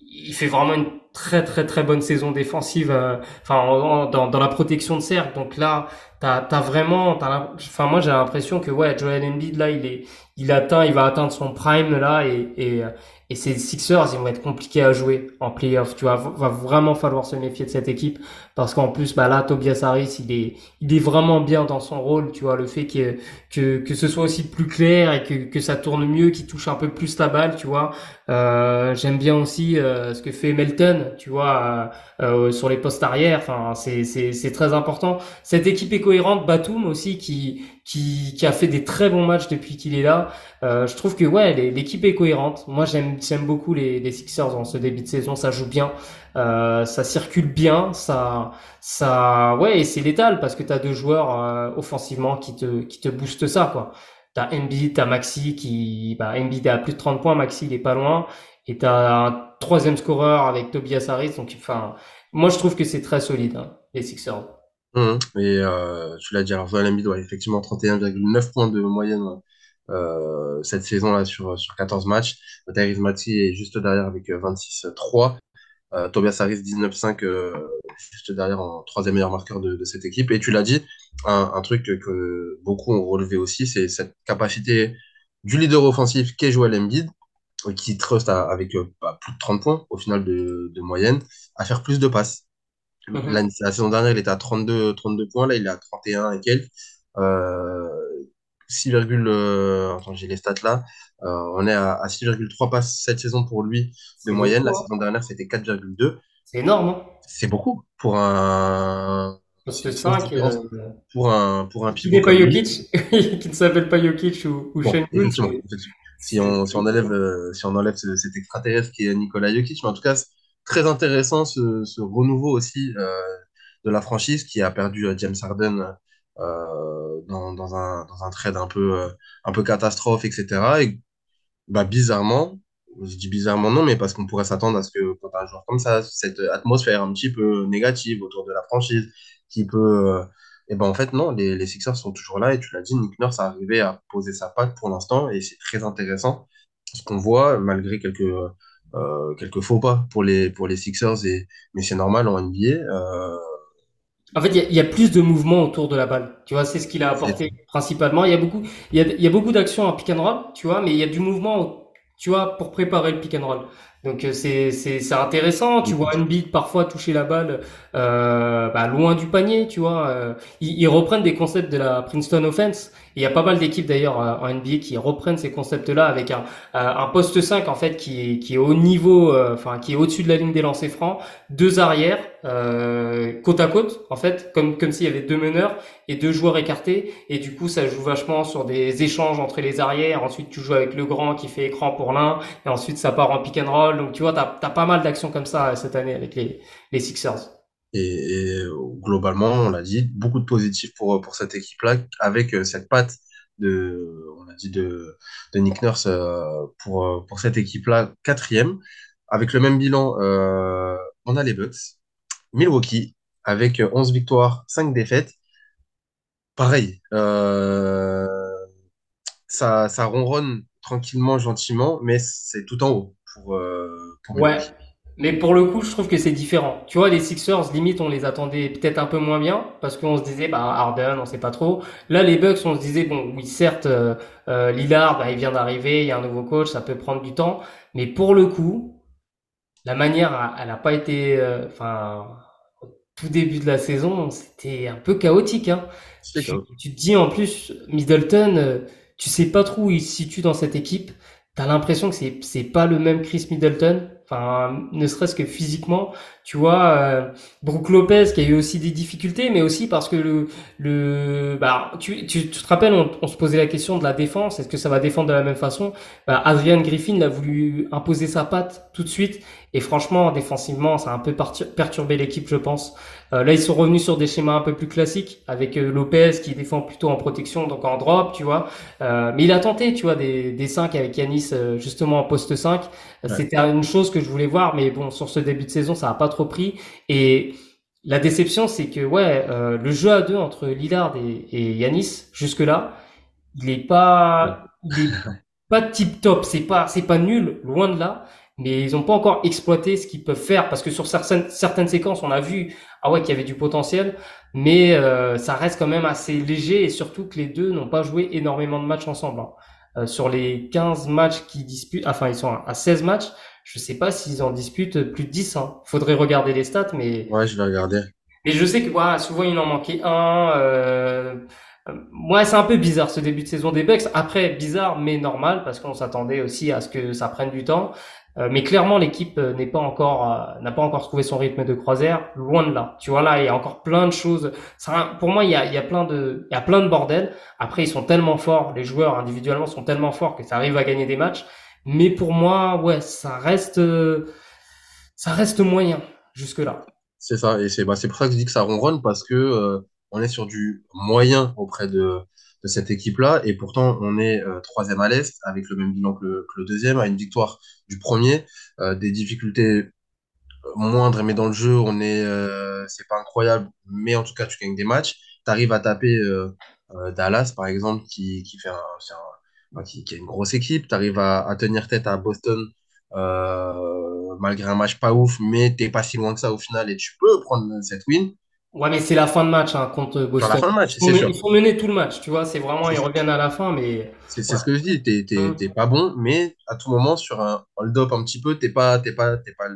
il fait vraiment une très très très bonne saison défensive euh, enfin en- en- dans, dans la protection de cercle. Donc là t'as t'as vraiment enfin moi j'ai l'impression que ouais Joel Embiid là il est il atteint il va atteindre son prime là et et euh, et ces Sixers ils vont être compliqués à jouer en playoff. Tu vois va vraiment falloir se méfier de cette équipe parce qu'en plus bah là Tobias Harris il est il est vraiment bien dans son rôle tu vois le fait que que que ce soit aussi plus clair et que que ça tourne mieux qu'il touche un peu plus la balle tu vois euh, j'aime bien aussi euh, ce que fait Melton, tu vois, euh, euh, sur les postes arrière. Enfin, c'est très important. Cette équipe est cohérente. Batum aussi qui qui qui a fait des très bons matchs depuis qu'il est là. Euh, je trouve que ouais, l'équipe est cohérente. Moi, j'aime beaucoup les les Sixers en ce début de saison. Ça joue bien, euh, ça circule bien, ça ça ouais, et c'est létal parce que t'as deux joueurs euh, offensivement qui te qui te boostent ça quoi. T'as Embiid, t'as Maxi qui, bah, Embiid à plus de 30 points, Maxi il est pas loin, et t'as un troisième scoreur avec Tobias Harris, donc enfin, moi je trouve que c'est très solide, hein, les Sixers. Mhm. Et euh, tu l'as dit, alors Joel Embiid, ouais, effectivement 31,9 points de moyenne cette saison-là sur, sur 14 matchs. Tyrese Maxey est juste derrière avec euh, 26-3. Euh, Tobias Harris 19-5 euh, juste derrière en troisième meilleur marqueur de, de cette équipe. Et tu l'as dit, un, un truc que, beaucoup ont relevé aussi, c'est cette capacité du leader offensif qu'est Joel Embiid, qui trust à- avec euh, bah, plus de 30 points au final de, de moyenne, à faire plus de passes. La, Mhm. la saison dernière, il était à 32, 32 points. Là, il est à 31 et quelques. Euh, 6, euh, attends, j'ai les stats là. Euh, on est à, à 6,3 passes cette saison pour lui de moyenne. beaucoup, La hein. saison dernière, c'était 4,2. C'est énorme, hein. C'est beaucoup pour un, c'est Poste une grosse 5, différence euh, pour un, pour un qui pivot n'est pas. Jokic, qui ne s'appelle pas Jokic ou, ou Bon, Shane. Si on, si on enlève, si on enlève ce- cet extraterrestre qui est Nikola Jokic, mais en tout cas, c'est très intéressant ce, ce renouveau aussi euh, de la franchise qui a perdu James Harden euh, dans, un, dans un trade un peu, euh, un peu catastrophe, etc. Et bah, bizarrement, je dis bizarrement non, mais parce qu'on pourrait s'attendre à ce que quand un joueur comme ça, cette atmosphère un petit peu négative autour de la franchise, qui peut... euh, et ben en fait, non, les, les Sixers sont toujours là, et tu l'as dit, Nick Nurse a arrivé à poser sa patte pour l'instant, et c'est très intéressant ce qu'on voit, malgré quelques, quelques faux pas pour les, pour les Sixers, et, mais c'est normal en NBA. En fait, il y, a- il y a plus de mouvement autour de la balle. Tu vois, c'est ce qu'il a apporté principalement. Il y a beaucoup, il y a, il y a beaucoup d'actions en pick and roll, tu vois, mais il y a du mouvement, tu vois, pour préparer le pick and roll. Donc euh, c'est c'est c'est intéressant. Tu vois Embiid parfois toucher la balle euh, bah, loin du panier, tu vois. Euh, ils, ils reprennent des concepts de la Princeton Offense. Il y a pas mal d'équipes d'ailleurs euh, en NBA qui reprennent ces concepts-là avec un euh, un poste 5 en fait qui est qui au niveau, euh, enfin qui est au-dessus de la ligne des lancers francs, deux arrières côte à côte en fait, comme comme s'il y avait deux meneurs et deux joueurs écartés. Et du coup, ça joue vachement sur des échanges entre les arrières. Ensuite, tu joues avec le grand qui fait écran pour l'un, et ensuite ça part en pick and roll. Donc tu vois, t'as pas mal d'actions comme ça cette année avec les les Sixers. Et, et, globalement, on l'a dit, beaucoup de positifs pour, pour cette équipe-là, avec euh, cette patte de, on a dit de, de Nick Nurse euh, pour, euh, pour cette équipe-là, quatrième. Avec le même bilan, euh, on a les Bucks, Milwaukee, avec 11 victoires, 5 défaites. Pareil, euh, ça, ça ronronne tranquillement, gentiment, mais c'est tout en haut pour, euh, pour Ouais. Milwaukee. Mais pour le coup, je trouve que c'est différent. Tu vois, les Sixers, limite, on les attendait peut-être un peu moins bien parce qu'on se disait, bah, Harden, on sait pas trop. Là, les Bucks, on se disait, bon, oui, certes, euh, euh, Lillard, bah, il vient d'arriver, il y a un nouveau coach, ça peut prendre du temps. Mais pour le coup, la manière, elle a pas été, euh, enfin, au tout début de la saison, c'était un peu chaotique, hein. Tu te dis en plus, Middleton, euh, tu sais pas trop où il se situe dans cette équipe. T'as l'impression que c'est c'est pas le même Chris Middleton. Enfin, ne serait-ce que physiquement, tu vois, euh, Brook Lopez qui a eu aussi des difficultés, mais aussi parce que le le bah tu tu, tu te rappelles, on, on se posait la question de la défense. Est-ce que ça va défendre de la même façon? Bah, Adrian Griffin a voulu imposer sa patte tout de suite, et franchement, défensivement, ça a un peu perturbé l'équipe, je pense. Euh, là, ils sont revenus sur des schémas un peu plus classiques avec euh, Lopez qui défend plutôt en protection, donc en drop, tu vois. Euh, mais il a tenté, tu vois, des, des 5 avec Yanis euh, justement en poste 5. Ouais. C'était une chose que je voulais voir, mais bon, sur ce début de saison, ça a pas trop pris. Et la déception, c'est que ouais, euh, le jeu à deux entre Lillard et, et Yanis jusque-là, il est pas, il est pas tip top. C'est pas, c'est pas nul, loin de là. Mais ils ont pas encore exploité ce qu'ils peuvent faire parce que sur certaines certaines séquences, on a vu ah ouais qu'il y avait du potentiel, mais euh, ça reste quand même assez léger et surtout que les deux n'ont pas joué énormément de matchs ensemble. hein. Euh, sur les 15 matchs qu'ils disputent, enfin ils sont à 16 matchs, je sais pas s'ils en disputent plus de 10. Hein. Faudrait regarder les stats, mais Ouais, je vais regarder. mais je sais que voilà, souvent il en manquait un. Euh... euh, Ouais, c'est un peu bizarre ce début de saison des Bucks. Après, bizarre mais normal parce qu'on s'attendait aussi à ce que ça prenne du temps. Euh, mais clairement, l'équipe euh, n'est pas encore euh, n'a pas encore trouvé son rythme de croisière. Loin de là. Tu vois là, il y a encore plein de choses. Ça, pour moi, il y a il y a plein de il y a plein de bordel. Après, ils sont tellement forts, les joueurs individuellement sont tellement forts que ça arrive à gagner des matchs. Mais pour moi, ouais, ça reste ça reste moyen jusque là. C'est ça, et c'est bah, c'est pour ça que je dis que ça ronronne parce que euh, on est sur du moyen auprès de, cette équipe-là, et pourtant on est euh, troisième à l'Est avec le même bilan que le, deuxième, à une victoire du premier, euh, des difficultés moindres, mais dans le jeu on est, euh, c'est pas incroyable, mais en tout cas tu gagnes des matchs. Tu arrives à taper euh, euh, Dallas par exemple, qui, qui fait un, qui, a une grosse équipe. Tu arrives à, à tenir tête à Boston euh, malgré un match pas ouf, mais t'es pas si loin que ça au final et tu peux prendre cette win Ouais, mais c'est la fin de match hein, contre Boston. la fin de match, Ils sont, sûr. ils sont menés tout le match, tu vois. C'est vraiment, ils sûr. reviennent à la fin, mais C'est ce que je dis. T'es Mm. t'es pas bon, mais à tout moment sur un hold-up un petit peu, t'es pas t'es pas t'es pas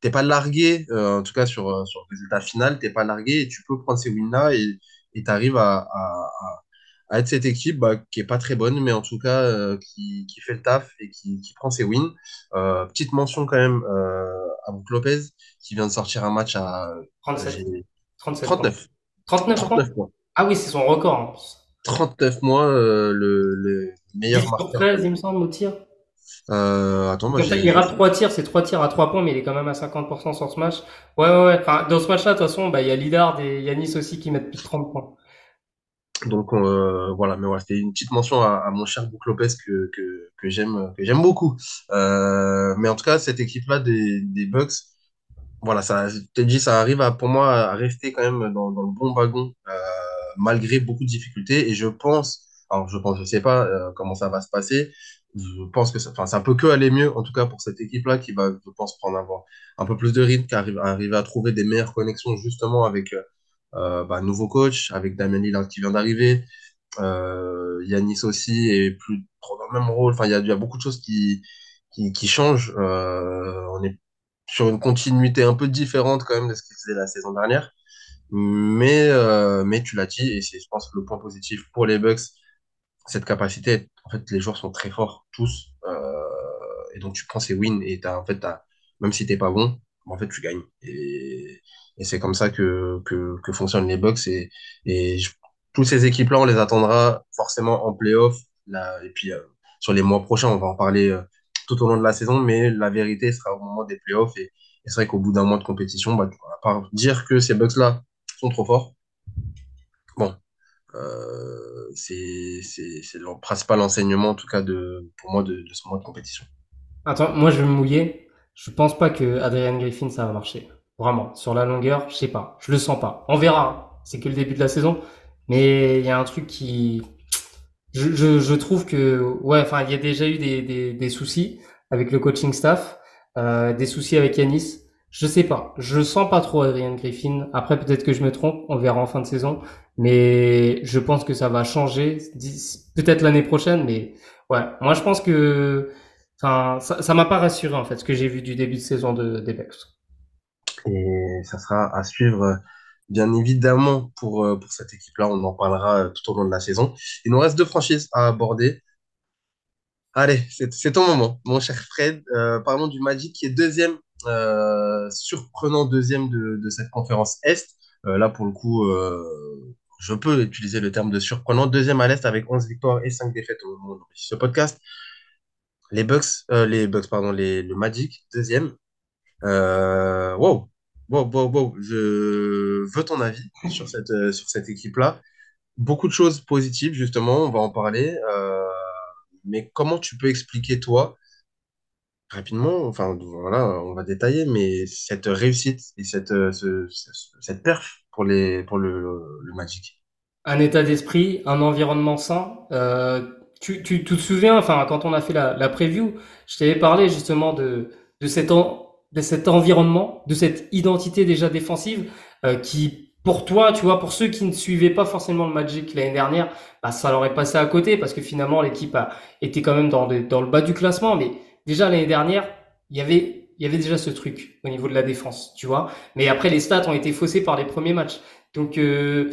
t'es pas largué. euh, en tout cas sur euh, sur le résultat final, t'es pas largué et tu peux prendre ces wins-là et et t'arrives à, à, à à être cette équipe bah, qui est pas très bonne, mais en tout cas euh, qui, qui fait le taf et qui, qui prend ses wins. Euh, petite mention quand même euh, à Brook Lopez qui vient de sortir un match à 37, j'ai 37, 39 39, je crois. 39 points. Ah oui, c'est son record. en plus. 39 mois, euh, le, le 10 meilleur marqueur. 13, il me semble, au tir. Euh, attends, moi il rate 3 tirs, c'est 3 tirs à 3 points, mais il est quand même à 50% sur ce match. Ouais, ouais, ouais. Enfin, dans ce match-là, de toute façon, bah, il y a Lillard et Yanis aussi qui mettent plus de 30 points. Donc euh, voilà, mais voilà, c'était une petite mention à, à mon cher Brook Lopez que, que, que j'aime que j'aime beaucoup. Euh, mais en tout cas, cette équipe-là des, des Bucks, voilà, ça, je t'ai dit, ça arrive à, pour moi à rester quand même dans, dans le bon wagon euh, malgré beaucoup de difficultés. Et je pense, alors je pense, je sais pas euh, comment ça va se passer. Je pense que ça, ça peut que aller mieux, en tout cas pour cette équipe-là qui va, je pense, prendre un peu plus de rythme, qui arrive, arriver à trouver des meilleures connexions justement avec euh, Euh, bah, nouveau coach avec Damien Lillard qui vient d'arriver. Euh, Yanis aussi est plus dans le même rôle. Enfin, il y a, y a beaucoup de choses qui, qui, qui changent. Euh, on est sur une continuité un peu différente quand même de ce qu'il faisait la saison dernière. Mais, euh, mais tu l'as dit, et c'est, je pense, le point positif pour les Bucks, cette capacité. En fait, les joueurs sont très forts, tous. Euh, et donc, tu prends ces wins et t'as, en fait, t'as, même si t'es pas bon, en fait, tu gagnes. Et, et c'est comme ça que, que, que fonctionnent les Bucks. Et, et je- toutes ces équipes-là, on les attendra forcément en playoff. Là, et puis, euh, sur les mois prochains, on va en parler euh, tout au long de la saison. Mais la vérité sera au moment des playoffs. Et, c'est vrai qu'au bout d'un mois de compétition, bah, à part dire que ces Bucks-là sont trop forts, bon, euh, c'est le principal enseignement, en tout cas, de, pour moi, de, de ce mois de compétition. Attends, moi je vais me mouiller. Je pense pas que Adrian Griffin ça va marcher. Vraiment, sur la longueur, je sais pas, je le sens pas. On verra. C'est que le début de la saison, mais il y a un truc qui, je, je, je trouve que, ouais, enfin, il y a déjà eu des, des, des soucis avec le coaching staff, euh, des soucis avec Yanis. Je sais pas, je sens pas trop Adrian Griffin. Après, peut-être que je me trompe, on verra en fin de saison, mais je pense que ça va changer, peut-être l'année prochaine, mais ouais, moi je pense que ça, ça m'a pas rassuré en fait ce que j'ai vu du début de saison de, des. Et ça sera à suivre, bien évidemment, pour, euh, pour cette équipe-là. On en parlera euh, tout au long de la saison. Il nous reste deux franchises à aborder. Allez, c'est ton moment, mon cher Fred. Euh, parlons du Magic qui est deuxième, surprenant deuxième de, de cette conférence Est. Là, pour le coup, je peux utiliser le terme de surprenant. Deuxième à l'Est avec 11 victoires et 5 défaites au moment de ce podcast. Les Bucks, les Bucks, pardon, les, le Magic, deuxième. Wow, wow, wow, wow. Je veux ton avis sur cette, euh, sur cette équipe-là. Beaucoup de choses positives, justement, on va en parler. Euh, mais comment tu peux expliquer, toi, rapidement, enfin, voilà, on va détailler, mais cette réussite et cette, euh, ce- ce- cette perf pour les, pour le, le Magic? Un état d'esprit, un environnement sain. Euh, tu, tu, tu te souviens, enfin, quand on a fait la, la preview, je t'avais parlé justement de, de cet, en- de cet environnement, de cette identité déjà défensive, euh, qui, pour toi, tu vois, pour ceux qui ne suivaient pas forcément le Magic l'année dernière, bah, ça leur est passé à côté parce que finalement, l'équipe a été quand même dans, le- bas du classement. Mais déjà l'année dernière, il y avait, déjà ce truc au niveau de la défense, tu vois. Mais après, les stats ont été faussés par les premiers matchs. Donc, euh,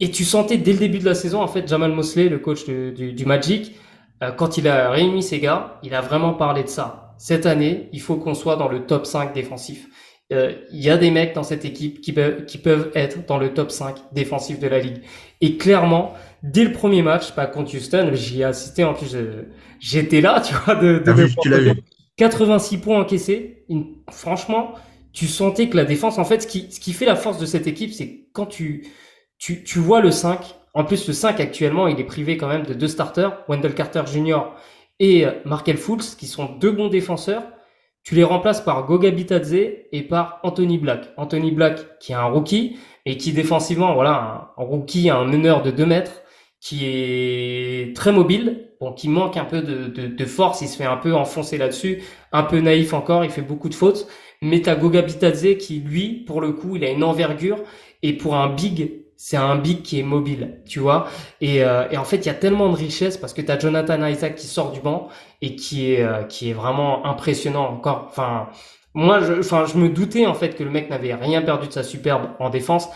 et tu sentais dès le début de la saison, en fait, Jamal Mosley, le coach du Magic, euh, quand il a réuni ses gars, il a vraiment parlé de ça. Cette année, il faut qu'on soit dans le top 5 défensif. Euh, Il y a des mecs dans cette équipe qui peuvent, qui peuvent être dans le top 5 défensif de la ligue. Et clairement, dès le premier match, pas contre Houston, j'y ai assisté, en plus, euh, j'étais là, tu vois, de, de T'as vu, tu l'as vu. 86 points encaissés. Une- franchement, tu sentais que la défense, en fait, ce qui, ce qui fait la force de cette équipe, c'est quand tu, tu, tu vois le 5. En plus, le 5 actuellement, il est privé quand même de deux starters, Wendell Carter Jr. et Markel Fultz, qui sont deux bons défenseurs. Tu les remplaces par Goga Bitadze et par Anthony Black. Anthony Black, qui est un rookie, et qui défensivement, voilà, un, un rookie, un meneur de 2 mètres, qui est très mobile, bon, qui manque un peu de, de, de force, il se fait un peu enfoncer là-dessus, un peu naïf encore, il fait beaucoup de fautes. Mais t'as Goga Bitadze qui, lui, pour le coup, il a une envergure, et pour un big, c'est un big qui est mobile, tu vois. Et, euh, et en fait, il y a tellement de richesse parce que tu as Jonathan Isaac qui sort du banc et qui est, euh, qui est vraiment impressionnant encore. Enfin, moi, je, enfin, je me doutais en fait que le mec n'avait rien perdu de sa superbe en défense.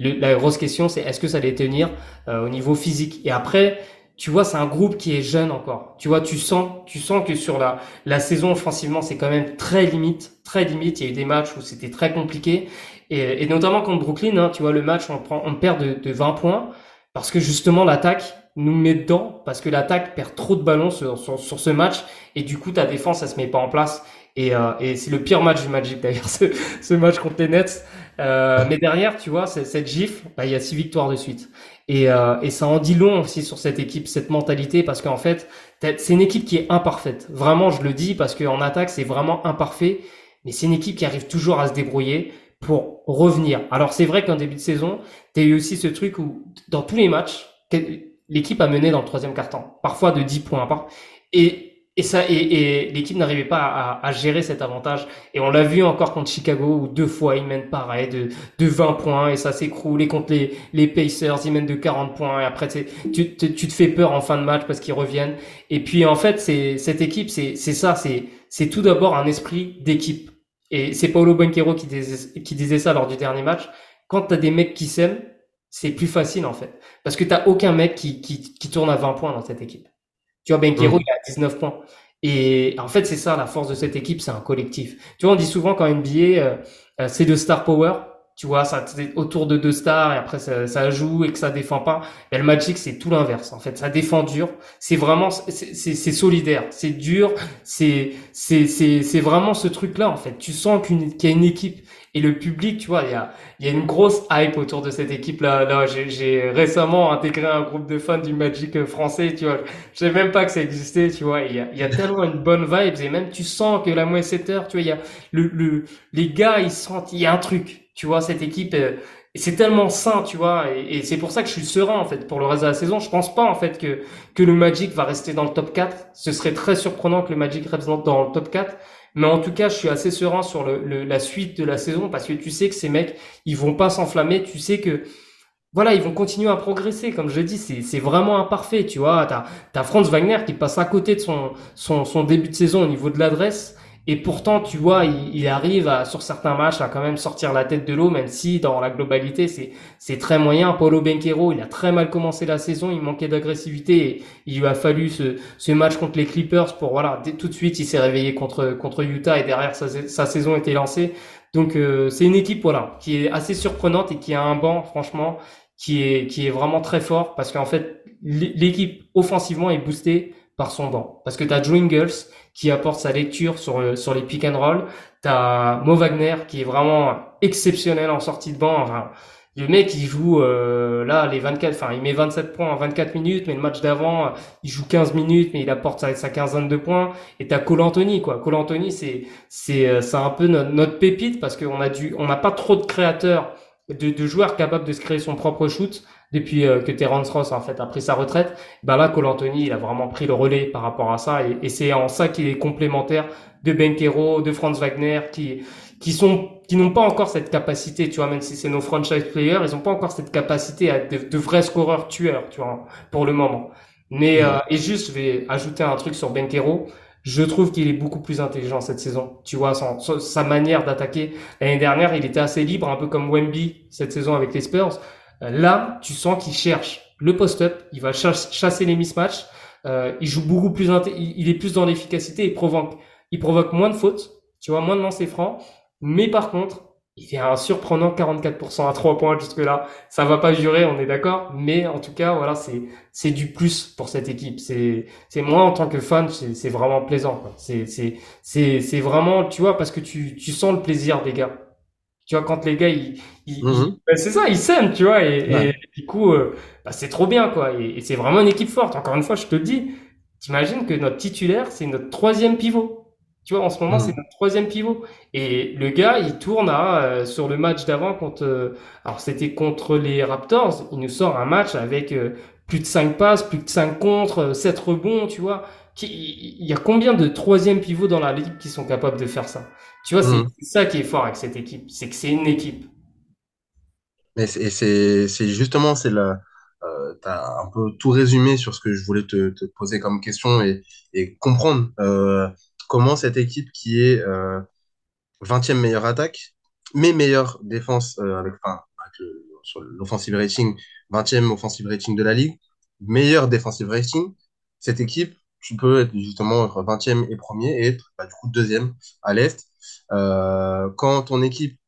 La grosse question, c'est est-ce que ça allait tenir euh, au niveau physique? Et après, tu vois, c'est un groupe qui est jeune encore. Tu vois, tu sens, tu sens que sur la, la saison offensivement, c'est quand même très limite, très limite. Il y a eu des matchs où c'était très compliqué. Et, et notamment contre Brooklyn, hein, tu vois, le match, on, prend, on perd de, de 20 points parce que justement l'attaque nous met dedans, parce que l'attaque perd trop de ballons sur, sur, sur ce match, et du coup ta défense, elle se met pas en place. Et, euh, et c'est le pire match du Magic d'ailleurs, ce, ce match contre les Nets. Euh, mais derrière, tu vois, cette gifle, bah, il y a six victoires de suite. Et, euh, et ça en dit long aussi sur cette équipe, cette mentalité, parce qu'en fait, c'est une équipe qui est imparfaite. Vraiment, je le dis, parce qu'en attaque, c'est vraiment imparfait, mais c'est une équipe qui arrive toujours à se débrouiller pour revenir. Alors c'est vrai qu'en début de saison, tu as eu aussi ce truc où dans tous les matchs, l'équipe a mené dans le troisième quart-temps, parfois de 10 points. Et, Et ça, et, et l'équipe n'arrivait pas à, à, gérer cet avantage. Et on l'a vu encore contre Chicago où deux fois ils mènent pareil de, de 20 points et ça s'écroule. Et contre les, les Pacers, ils mènent de 40 points. Et après, tu, tu, tu te fais peur en fin de match parce qu'ils reviennent. Et puis, en fait, c'est, cette équipe, c'est, ça, c'est tout d'abord un esprit d'équipe. Et c'est Paulo Banquero qui disait, qui disait ça lors du dernier match. Quand t'as des mecs qui s'aiment, c'est plus facile, en fait. Parce que t'as aucun mec qui, qui, qui tourne à 20 points dans cette équipe. Tu vois, Benquero, mmh. il a 19 points. Et en fait, c'est ça la force de cette équipe, c'est un collectif. Tu vois, on dit souvent quand NBA, euh, euh, c'est de star power. Tu vois, ça autour de deux stars et après ça, ça joue et que ça défend pas. Et le Magic, c'est tout l'inverse. En fait, ça défend dur. C'est vraiment, c'est solidaire, c'est dur. C'est c'est c'est vraiment ce truc-là. En fait, tu sens qu'il y a une équipe et le public, tu vois, il y a, il y a une grosse hype autour de cette équipe-là. Là, j'ai récemment intégré un groupe de fans du Magic français, tu vois. Je savais même pas que ça existait, tu vois. Il y a, y a tellement une bonne vibe et même tu sens que la moitié 7 heures, tu vois, il y a le, le, les gars, ils sentent, il y a un truc, tu vois, cette équipe. Euh, c'est tellement sain, tu vois, et, c'est pour ça que je suis serein en fait pour le reste de la saison. Je pense pas en fait que que le Magic va rester dans le top 4. Ce serait très surprenant que le Magic reste dans le top 4. Mais en tout cas, je suis assez serein sur le, la suite de la saison parce que tu sais que ces mecs, ils vont pas s'enflammer. Tu sais que voilà, ils vont continuer à progresser. Comme je dis, c'est vraiment imparfait. Tu vois, t'as as Franz Wagner qui passe à côté de son, son, son début de saison au niveau de l'adresse. Et pourtant, tu vois, il, arrive à, sur certains matchs à quand même sortir la tête de l'eau, même si dans la globalité, c'est, très moyen. Paulo Benquero, il a très mal commencé la saison, il manquait d'agressivité et il lui a fallu ce, ce match contre les Clippers pour, voilà, tout de suite, il s'est réveillé contre, contre Utah et derrière, sa, sa saison était lancée. Donc, euh, c'est une équipe, voilà, qui est assez surprenante et qui a un banc, franchement, qui est, qui est vraiment très fort parce qu'en fait, l'équipe offensivement est boostée par son banc. Parce que tu as qui apporte sa lecture sur, euh, sur les pick and roll. T'as Mo Wagner qui est vraiment exceptionnel en sortie de banc. Enfin, le mec, il joue euh, là les 24, enfin il met 27 points en 24 minutes, mais le match d'avant, il joue 15 minutes, mais il apporte sa, quinzaine de points. Et t'as Cole Anthony, quoi. Cole Anthony, c'est c'est euh, c'est un peu notre, notre pépite parce qu'on a dû, on n'a pas trop de créateurs, de, de joueurs capables de se créer son propre shoot depuis euh, que Terence Ross en fait a pris sa retraite, ben là Cole Anthony il a vraiment pris le relais par rapport à ça et, et c'est en ça qu'il est complémentaire de Benkero, de Franz Wagner qui qui sont qui n'ont pas encore cette capacité, tu vois, même si c'est nos franchise players, ils n'ont pas encore cette capacité à de, de, vrais scoreurs tueurs, tu vois, pour le moment. Mais euh, et juste je vais ajouter un truc sur Benkero. Je trouve qu'il est beaucoup plus intelligent cette saison. Tu vois, son, sa manière d'attaquer. L'année dernière, il était assez libre, un peu comme Wemby cette saison avec les Spurs. Là, tu sens qu'il cherche le post-up, il va chasser les mismatchs, euh, il joue beaucoup plus, il est plus dans l'efficacité, il provoque, il provoque moins de fautes, tu vois, moins de lancers francs, mais par contre, il fait un surprenant 44% à 3 points jusque là. Ça va pas durer, on est d'accord, mais en tout cas, voilà, c'est c'est du plus pour cette équipe. C'est c'est moi en tant que fan, c'est vraiment plaisant. C'est c'est c'est c'est vraiment, tu vois, parce que tu tu sens le plaisir des gars. Tu vois, quand les gars, ils, ils, ben, c'est ça, ils s'aiment, tu vois, et, et, du coup, euh, bah, c'est trop bien, quoi. Et, et c'est vraiment une équipe forte. Encore une fois, je te le dis, t'imagines que notre titulaire, c'est notre troisième pivot. Tu vois, en ce moment, mhm. c'est notre troisième pivot. Et le gars, il tourne à, euh, sur le match d'avant contre, euh, alors c'était contre les Raptors, il nous sort un match avec plus de 5 passes, plus de 5 contre, 7 rebonds, tu vois. Il y a combien de troisième pivots dans la ligue qui sont capables de faire ça? Tu vois, c'est mm. ça qui est fort avec cette équipe, c'est que c'est une équipe. Mais c'est justement, c'est euh, tu as un peu tout résumé sur ce que je voulais te, te poser comme question et, et comprendre euh, comment cette équipe qui est euh, 20e meilleure attaque, mais meilleure défense euh, avec, enfin, avec sur l'offensive rating, 20e offensive rating de la ligue, meilleure defensive rating, cette équipe tu peux être justement être 20e et premier et être bah, du coup deuxième à l'Est. Euh, quand ton équipe,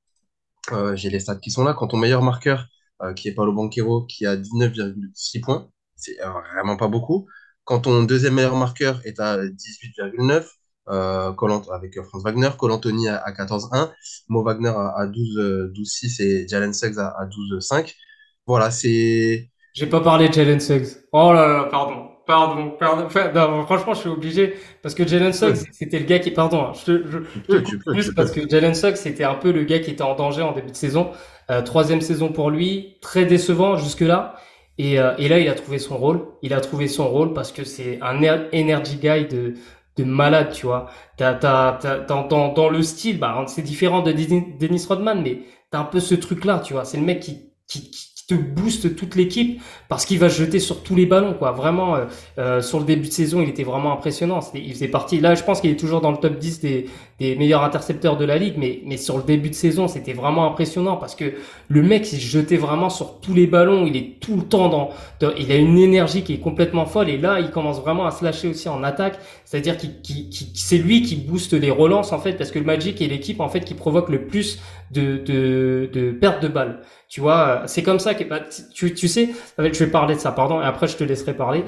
euh, j'ai les stats qui sont là, quand ton meilleur marqueur, euh, qui est Paulo Banquero, qui a 19,6 points, c'est vraiment pas beaucoup. Quand ton deuxième meilleur marqueur est à 18,9, euh, avec Franz Wagner, Cole Anthony à, 14,1, Mo Wagner à, 12,6 et Jalen Suggs à, à 12,5. Voilà, c'est... J'ai pas parlé de Jalen Suggs. Oh là là, pardon. Pardon, pardon. franchement, je suis obligé parce que Jalen Suggs, c'était le gars qui, pardon, hein, je, je, je plus parce que Jalen Suggs, c'était un peu le gars qui était en danger en début de saison. Euh, troisième saison pour lui, très décevant jusque là. Et, euh, et, là, il a trouvé son rôle. Il a trouvé son rôle parce que c'est un energy guy de de malade, tu vois. T'as, t'as, t'as, dans, dans, dans le style, bah, c'est différent de Dennis Rodman, mais t'as un peu ce truc-là, tu vois. C'est le mec qui, qui, qui te booste toute l'équipe parce qu'il va jeter sur tous les ballons quoi. Vraiment euh, euh, sur le début de saison il était vraiment impressionnant. Il faisait partie. Là je pense qu'il est toujours dans le top 10 des, des meilleurs intercepteurs de la ligue mais mais sur le début de saison c'était vraiment impressionnant parce que le mec il jetait vraiment sur tous les ballons. Il est tout le temps dans, il a une énergie qui est complètement folle. Et là il commence vraiment à se lâcher aussi en attaque. C'est-à-dire qu'il qui, c'est lui qui booste les relances en fait parce que le Magic est l'équipe en fait qui provoque le plus de de, de pertes de balles tu vois, c'est comme ça que bah, tu, tu sais, je vais parler de ça, pardon, et après je te laisserai parler.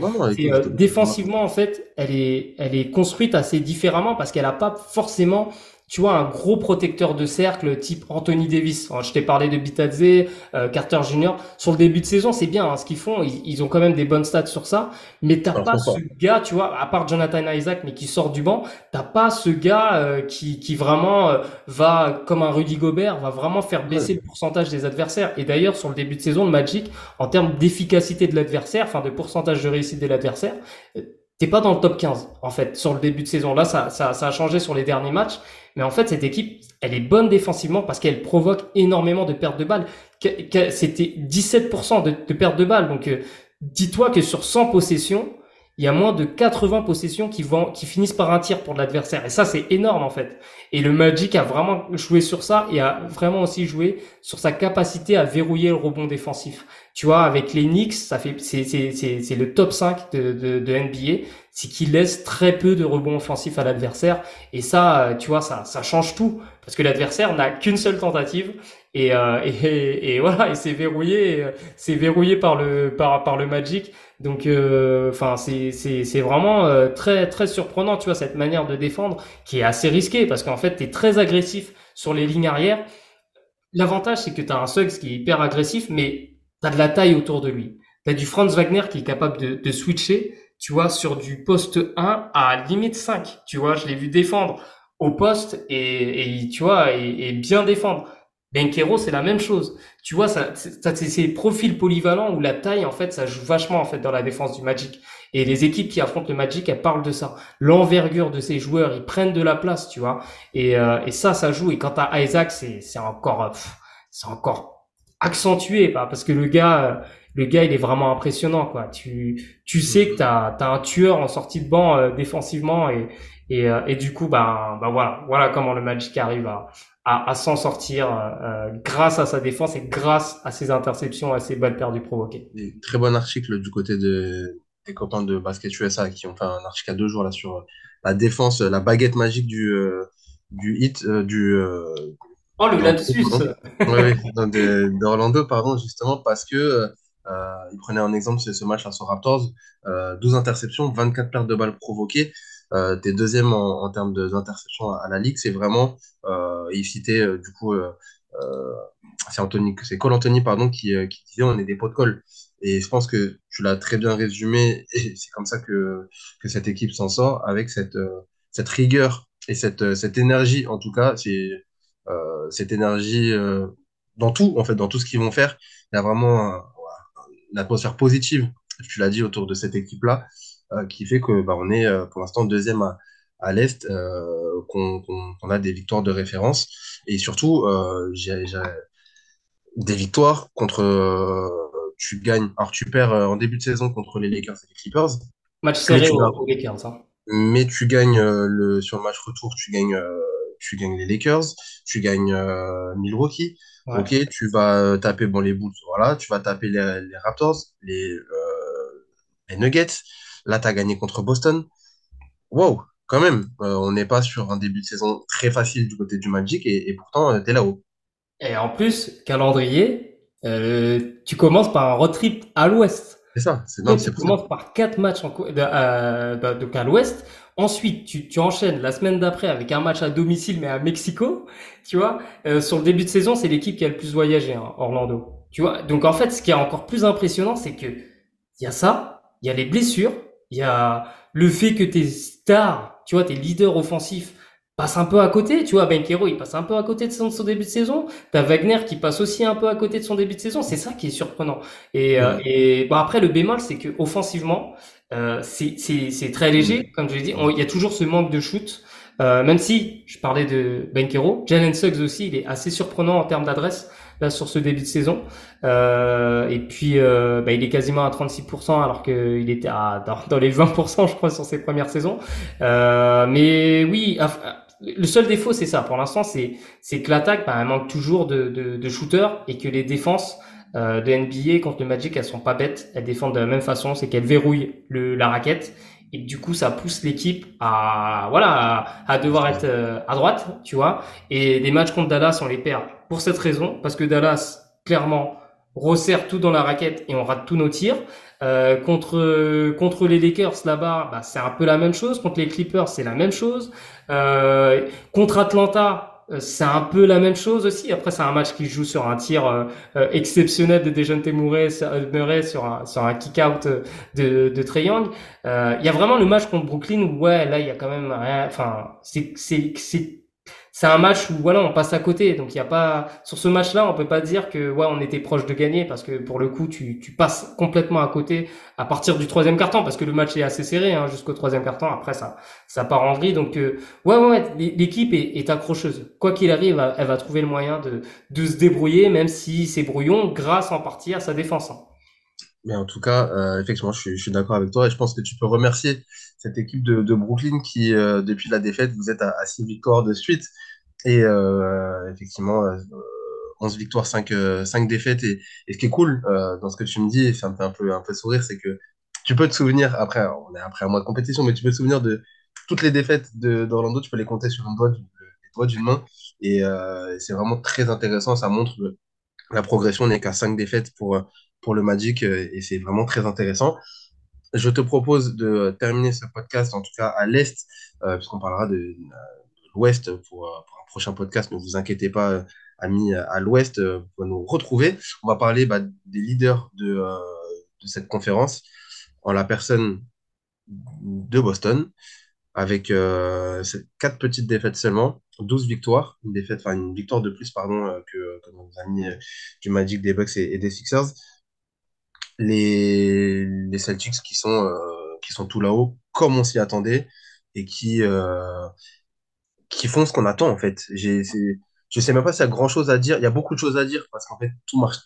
Euh, défensivement, en fait, elle est, elle est construite assez différemment parce qu'elle a pas forcément tu vois, un gros protecteur de cercle type Anthony Davis. je t'ai parlé de Bitadze, euh, Carter Jr. Sur le début de saison, c'est bien hein, ce qu'ils font. Ils, ont quand même des bonnes stats sur ça. Mais t'as pas ce gars, tu vois, à part Jonathan Isaac, mais qui sort du banc, t'as pas ce gars euh, qui, qui vraiment euh, va, comme un Rudy Gobert, va vraiment faire baisser le pourcentage des adversaires. Et d'ailleurs, sur le début de saison de Magic, en termes d'efficacité de l'adversaire, enfin de pourcentage de réussite de l'adversaire, t'es pas dans le top 15 en fait sur le début de saison. Là, ça, ça, ça a changé sur les derniers matchs, mais en fait cette équipe, elle est bonne défensivement parce qu'elle provoque énormément de pertes de balles. C'était 17% de, pertes de balles, donc euh, dis-toi que sur 100 possessions, il y a moins de 80 possessions qui vont, qui finissent par un tir pour l'adversaire. Et ça, c'est énorme, en fait. Et le Magic a vraiment joué sur ça et a vraiment aussi joué sur sa capacité à verrouiller le rebond défensif. Tu vois, avec les Knicks, ça fait, c'est, c'est, c'est, c'est le top 5 de, de, de NBA. C'est qu'il laisse très peu de rebond offensif à l'adversaire. Et ça, tu vois, ça, ça change tout. Parce que l'adversaire n'a qu'une seule tentative et, euh, et, et, voilà, et c'est verrouillé, c'est verrouillé par le par par le Magic. Donc, euh, enfin, c'est vraiment euh, très très surprenant, tu vois, cette manière de défendre qui est assez risquée parce qu'en fait, tu es très agressif sur les lignes arrière. L'avantage, c'est que tu as un Suggs qui est hyper agressif, mais tu as de la taille autour de lui. Tu as du Franz Wagner qui est capable de, de switcher, tu vois, sur du poste 1 à limite 5. Tu vois, je l'ai vu défendre au poste et, et tu vois, et, et bien défendre. Benkero, c'est la même chose. Tu vois, ça, ça c'est ces profils polyvalents où la taille, en fait, ça joue vachement en fait dans la défense du Magic. Et les équipes qui affrontent le Magic, elles parlent de ça. L'envergure de ces joueurs, ils prennent de la place, tu vois. Et, euh, et ça, ça joue. Et quant à Isaac, c'est encore c'est encore accentué, parce que le gars, le gars, il est vraiment impressionnant, quoi. Tu tu sais que t'as as un tueur en sortie de banc euh, défensivement et et, euh, et du coup, bah, bah voilà, voilà comment le Magic arrive à à, à s'en sortir euh, grâce à sa défense et grâce à ses interceptions, à ses balles perdues provoquées. très bon article du côté de, des copains de Basket USA qui ont fait un article à deux jours là sur euh, la défense, la baguette magique du, euh, du hit, du. oh, le lapsus Oui, d'Orlando, pardon, justement, parce que euh, il prenait un exemple, c'est ce match là sur Raptors, euh, 12 interceptions, 24 pertes de balles provoquées. Euh, t'es deuxième en, termes d'interception à, la ligue. C'est vraiment, euh, il citait euh, du coup, euh, euh, c'est Anthony, Cole Anthony pardon qui, qui disait on est des pots de colle. Et je pense que tu l'as très bien résumé et c'est comme ça que, cette équipe s'en sort avec cette, rigueur et cette, énergie en tout cas, cette énergie dans tout en fait, dans tout ce qu'ils vont faire. Il y a vraiment une atmosphère positive, tu l'as dit, autour de cette équipe-là. Euh, qui fait que bah, on est euh, pour l'instant deuxième à, à l'Est, euh, qu'on a des victoires de référence. Et surtout, j'ai des victoires contre. tu gagnes. Alors, tu perds en début de saison contre les Lakers et les Clippers. Match serré aux Lakers. Hein. Mais tu gagnes le, sur le match retour, tu gagnes, tu gagnes les Lakers, tu gagnes Milwaukee. Ok, tu vas taper bon, les Bulls, voilà, tu vas taper les, les Raptors, les, les Nuggets. Là, tu as gagné contre Boston. Wow, quand même, euh, on n'est pas sur un début de saison très facile du côté du Magic et, pourtant, euh, tu es là-haut. Et en plus, calendrier, euh, tu commences par un road trip à l'ouest. C'est ça, c'est non, Tu commences par quatre matchs en, de, à l'ouest. Ensuite, tu, tu, enchaînes la semaine d'après avec un match à domicile, mais à Mexico. Tu vois, sur le début de saison, c'est l'équipe qui a le plus voyagé, hein, Orlando. Tu vois, donc en fait, ce qui est encore plus impressionnant, c'est que il y a ça, il y a les blessures, il y a le fait que tes stars, tu vois, tes leaders offensifs passe un peu à côté, tu vois, Benkero, il passe un peu à côté de son, début de saison. T'as Wagner qui passe aussi un peu à côté de son début de saison. C'est ça qui est surprenant. Et, euh, et bon, après, le bémol, c'est que offensivement, euh, c'est très léger, comme je l'ai dit. Il y a toujours ce manque de shoot. Euh, même si je parlais de Benkero, Jalen Suggs aussi, il est assez surprenant en termes d'adresse là sur ce début de saison. Euh, et puis, bah, il est quasiment à 36% alors qu'il était à, dans, dans, les 20% je crois sur ses premières saisons. Euh, mais oui, le seul défaut, c'est ça. Pour l'instant, c'est c'est que l'attaque, bah, elle manque toujours de, de, de shooters et que les défenses euh, de NBA contre le Magic, elles sont pas bêtes. Elles défendent de la même façon, c'est qu'elles verrouillent le, la raquette et du coup, ça pousse l'équipe à voilà à, devoir être euh, à droite, tu vois. Et des matchs contre Dallas, on les perd pour cette raison, parce que Dallas clairement resserre tout dans la raquette et on rate tous nos tirs. Euh, contre contre les Lakers là-bas, bah, c'est un peu la même chose. Contre les Clippers, c'est la même chose. Euh, contre Atlanta, euh, c'est un peu la même chose aussi. Après, c'est un match qui joue sur un tir euh, exceptionnel de Dejounte Murray, sur un sur un kick-out de de Trae Young. Il y a vraiment le match contre Brooklyn où ouais, là il y a quand même rien. Enfin, c'est c'est c'est un match où voilà on passe à côté. Donc il y a pas sur ce match là on peut pas dire que ouais on était proche de gagner parce que pour le coup tu, tu passes complètement à côté à partir du troisième carton parce que le match est assez serré hein, jusqu'au troisième carton. Après ça ça part en vrille. Donc euh, ouais ouais l'équipe est, est, accrocheuse. Quoi qu'il arrive elle va trouver le moyen de de se débrouiller même si c'est brouillon grâce en partie à sa défense hein. Mais en tout cas, euh, effectivement, je suis, suis d'accord avec toi et je pense que tu peux remercier cette équipe de, de Brooklyn qui, euh, depuis la défaite, vous êtes à, à 6 victoires de suite. Et euh, effectivement, 11 victoires, 5, 5 défaites. Et, et, ce qui est cool dans ce que tu me dis, et ça me fait un peu, un peu sourire, c'est que tu peux te souvenir, après, on est après un mois de compétition, mais tu peux te souvenir de toutes les défaites d'Orlando, tu peux les compter sur un doigt, les doigts d'une main. Et c'est vraiment très intéressant, ça montre la progression. On n'est qu'à 5 défaites pour pour le Magic euh, et c'est vraiment très intéressant. Je te propose de terminer ce podcast, en tout cas à l'Est, euh, puisqu'on parlera de, l'Ouest pour, euh, pour, un prochain podcast. Ne vous inquiétez pas, amis à l'Ouest, pouvez nous retrouver. On va parler bah, des leaders de, cette conférence en la personne de Boston, avec euh, quatre petites défaites seulement, 12 victoires, une défaite, une victoire de plus pardon que, que nos amis du Magic, des Bucks et des Sixers les, les Celtics qui sont, euh, qui sont tout là-haut, comme on s'y attendait, et qui, euh, qui font ce qu'on attend, en fait. J'ai, je sais même pas s'il y a grand-chose à dire. Il y a beaucoup de choses à dire, parce qu'en fait, tout marche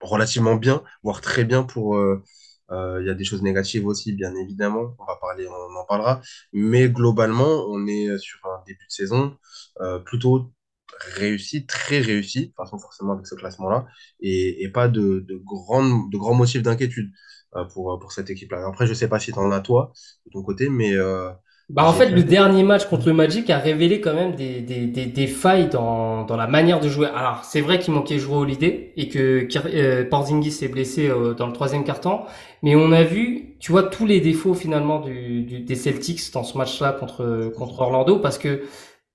relativement bien, voire très bien pour... Euh, il y a des choses négatives aussi, bien évidemment. On va parler, on en parlera. Mais globalement, on est sur un début de saison plutôt réussi, très réussi, de façon forcément avec ce classement-là, et, et, pas de, de, grandes, de grands motifs d'inquiétude euh, pour, pour cette équipe-là. Après, je sais pas si tu en as toi, de ton côté, mais... Euh, bah en fait, le dernier match contre le Magic a révélé quand même des, des, des, des failles dans, dans la manière de jouer. Alors, c'est vrai qu'il manquait jouer Holiday et que euh, Porzingis s'est blessé euh, dans le troisième quart-temps, mais on a vu, tu vois, tous les défauts finalement du, du des Celtics dans ce match-là contre contre Orlando parce que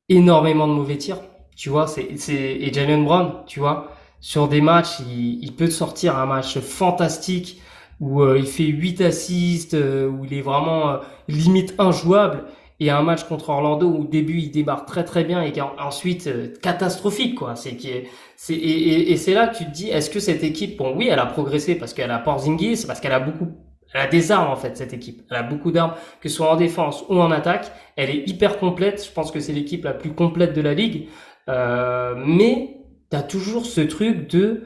énormément de mauvais tirs tu vois, c'est, c'est, et Jalen Brown, tu vois, sur des matchs, il, il peut sortir un match fantastique où euh, il fait 8 assists, euh, où il est vraiment euh, limite injouable, et un match contre Orlando où au début il démarre très très bien et ensuite catastrophique quoi. C'est qui c'est et, et, c'est là que tu te dis est-ce que cette équipe bon oui elle a progressé parce qu'elle a Porzingis parce qu'elle a beaucoup elle a des armes en fait cette équipe. Elle a beaucoup d'armes que ce soit en défense ou en attaque. Elle est hyper complète. Je pense que c'est l'équipe la plus complète de la ligue. Euh, mais tu as toujours ce truc de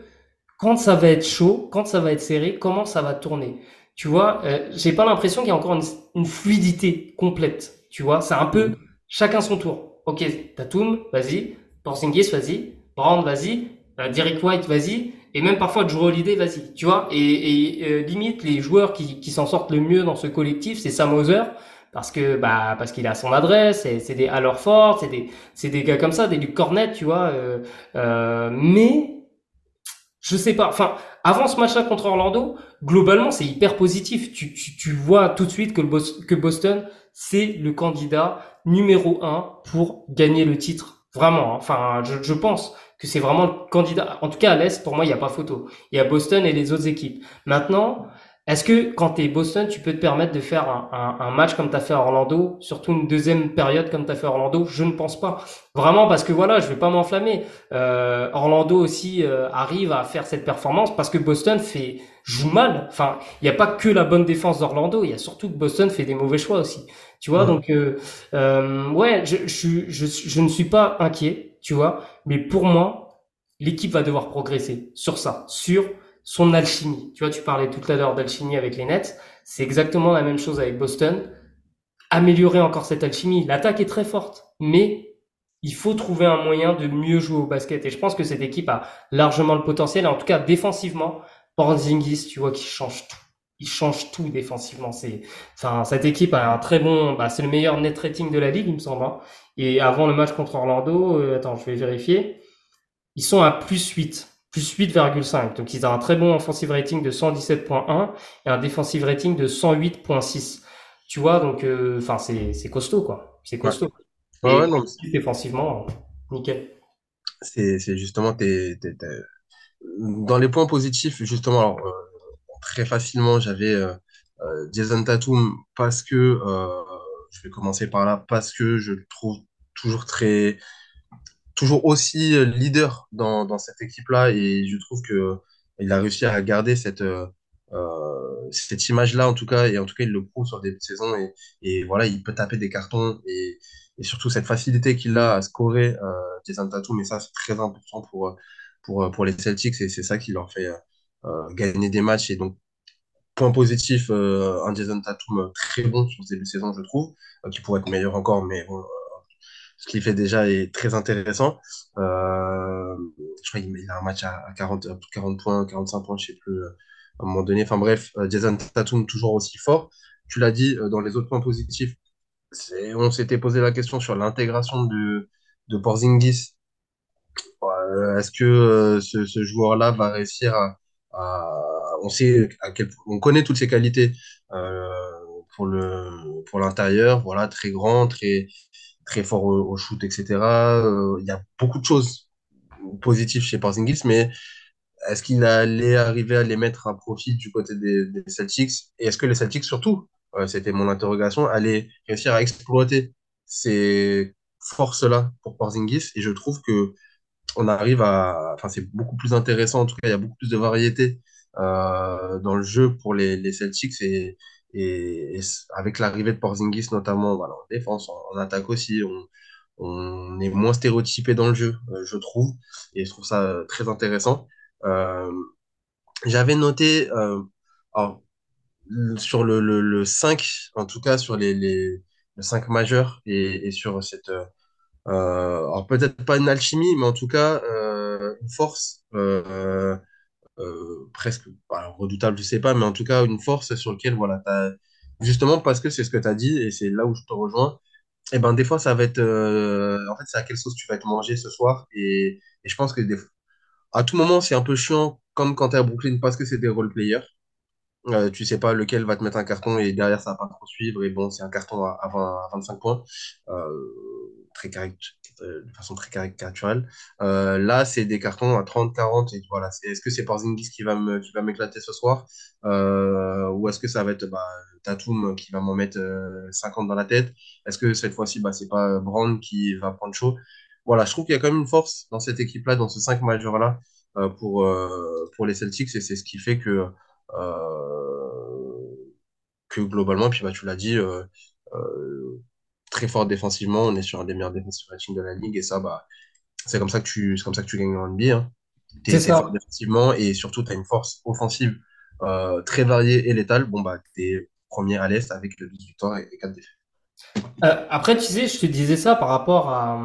quand ça va être chaud, quand ça va être serré, comment ça va tourner. Tu vois, euh, j'ai pas l'impression qu'il y a encore une, fluidité complète. Tu vois, c'est un peu chacun son tour. Ok, Tatum, vas-y. Porzingis, vas-y. Brand, vas-y. Euh, Derek White, vas-y. Et même parfois Joe Holiday, vas-y. Tu vois, et, et euh, limite les joueurs qui, qui s'en sortent le mieux dans ce collectif, c'est Sam Hauser parce que bah parce qu'il a son adresse c'est des Allerford c'est des c'est des gars comme ça des Luc Cornet tu vois euh, euh, mais je sais pas enfin avant ce match-là contre Orlando globalement c'est hyper positif. Tu, tu, tu vois tout de suite que le que Boston c'est le candidat numéro un pour gagner le titre. Vraiment hein. enfin je, je pense que c'est vraiment le candidat. En tout cas à l'est pour moi il n'y a pas photo. Il y a Boston et les autres équipes. Maintenant Est-ce que quand tu es Boston, tu peux te permettre de faire un, un, match comme tu as fait à Orlando, surtout une deuxième période comme tu as fait à Orlando? Je ne pense pas. Vraiment parce que voilà, je vais pas m'enflammer. Euh, Orlando aussi euh, arrive à faire cette performance parce que Boston fait joue mal. Enfin, il n'y a pas que la bonne défense d'Orlando, il y a surtout que Boston fait des mauvais choix aussi. Tu vois, donc euh, euh, ouais, je, je, je, je ne suis pas inquiet, tu vois, mais pour moi, l'équipe va devoir progresser sur ça, sur son alchimie. Tu vois, tu parlais tout à l'heure d'alchimie avec les Nets. C'est exactement la même chose avec Boston. Améliorer encore cette alchimie. L'attaque est très forte, mais il faut trouver un moyen de mieux jouer au basket. Et je pense que cette équipe a largement le potentiel, en tout cas défensivement. Porzingis, tu vois, qui change tout. Il change tout défensivement. C'est, enfin, cette équipe a un très bon, bah, c'est le meilleur net rating de la ligue, il me semble. Hein. Et avant le match contre Orlando, euh, attends, je vais vérifier. Ils sont à plus 8 plus 8,5. Donc ils ont un très bon offensive rating de 117.1 et un defensive rating de 108.6. Tu vois, donc euh, enfin c'est c'est costaud quoi. C'est costaud. Ouais. Ouais, non, défensivement, nickel. c'est justement t'es, t'es- t'es- dans les points positifs justement alors euh, très facilement j'avais euh, euh, Jason Tatum parce que je vais commencer par là parce que je le trouve toujours très toujours aussi euh, leader dans, dans cette équipe-là et je trouve que il a réussi à garder cette, euh, euh, cette image-là en tout cas et en tout cas il le prouve sur des saisons et, et voilà il peut taper des cartons et, et surtout cette facilité qu'il a à scorer euh, Tatum mais ça c'est très important pour, pour, pour les Celtics et c'est ça qui leur fait euh, gagner des matchs et donc point positif euh, un Jason Tatum très bon sur ce début de je trouve euh, qui pourrait être meilleur encore mais bon ce qu'il fait déjà est très intéressant. Euh, je crois qu'il a un match à 40, 40 points, 45 points, je sais plus, euh, à un moment donné. Enfin bref, euh, Jason Tatum toujours aussi fort. Tu l'as dit, euh, dans les autres points positifs, on s'était posé la question sur l'intégration de, de Porzingis. Est-ce que ce, joueur-là va réussir à, on sait à quel, on connaît toutes ses qualités pour le pour l'intérieur, voilà, très grand, très très fort au, shoot, etc. Euh, Il y a beaucoup de choses positives chez Porzingis, mais est-ce qu'il allait arriver à les mettre à profit du côté des, des Celtics? Et est-ce que les Celtics, surtout, euh, c'était mon interrogation, allaient réussir à exploiter ces forces-là pour Porzingis? Et je trouve que on arrive à, enfin, c'est beaucoup plus intéressant. En tout cas, il y a beaucoup plus de variété euh, dans le jeu pour les, les Celtics et, et, avec l'arrivée de Porzingis notamment, en défense, en, attaque aussi, on, est moins stéréotypé dans le jeu, euh, je trouve, et je trouve ça euh, très intéressant. Euh, j'avais noté, alors, sur le, le, le 5, en tout cas sur les, les, le 5 majeur et, sur cette, alors peut-être pas une alchimie, mais en tout cas une force euh, presque bah, redoutable, je sais pas, mais en tout cas une force sur laquelle voilà, justement parce que c'est ce que tu as dit et c'est là où je te rejoins. Et ben des fois ça va être euh, en fait c'est à quelle sauce tu vas te manger ce soir et, je pense que à tout moment c'est un peu chiant comme quand tu es à Brooklyn parce que c'est des role players. Euh, tu sais pas lequel va te mettre un carton et derrière ça va pas trop suivre et bon c'est un carton à, à 20 à 25 points très de façon très caricaturale. Euh, là c'est des cartons à 30 40 et voilà. Est-ce que c'est Porzingis qui va me qui va m'éclater ce soir? Euh, ou est-ce que ça va être bah, Tatum qui va m'en mettre euh, 50 dans la tête? Est-ce que cette fois-ci bah c'est pas Brown qui va prendre chaud? Voilà je trouve qu'il y a quand même une force dans cette équipe là dans ce 5 majeurs là euh, pour euh, pour les Celtics et c'est ce qui fait que euh, que globalement, puis bah, tu l'as dit, euh, euh, très fort défensivement, on est sur un des meilleurs rating de la ligue, et ça, bah, c'est comme ça que tu, c'est comme ça que tu gagnes en NBA. Hein. T'es ça. fort défensivement, et surtout, tu as une force offensive euh, très variée et létale. Bon, bah, t'es premier à l'Est avec 12 victoires et, et 4 défaites. Euh, après, tu sais, je te disais ça par rapport à.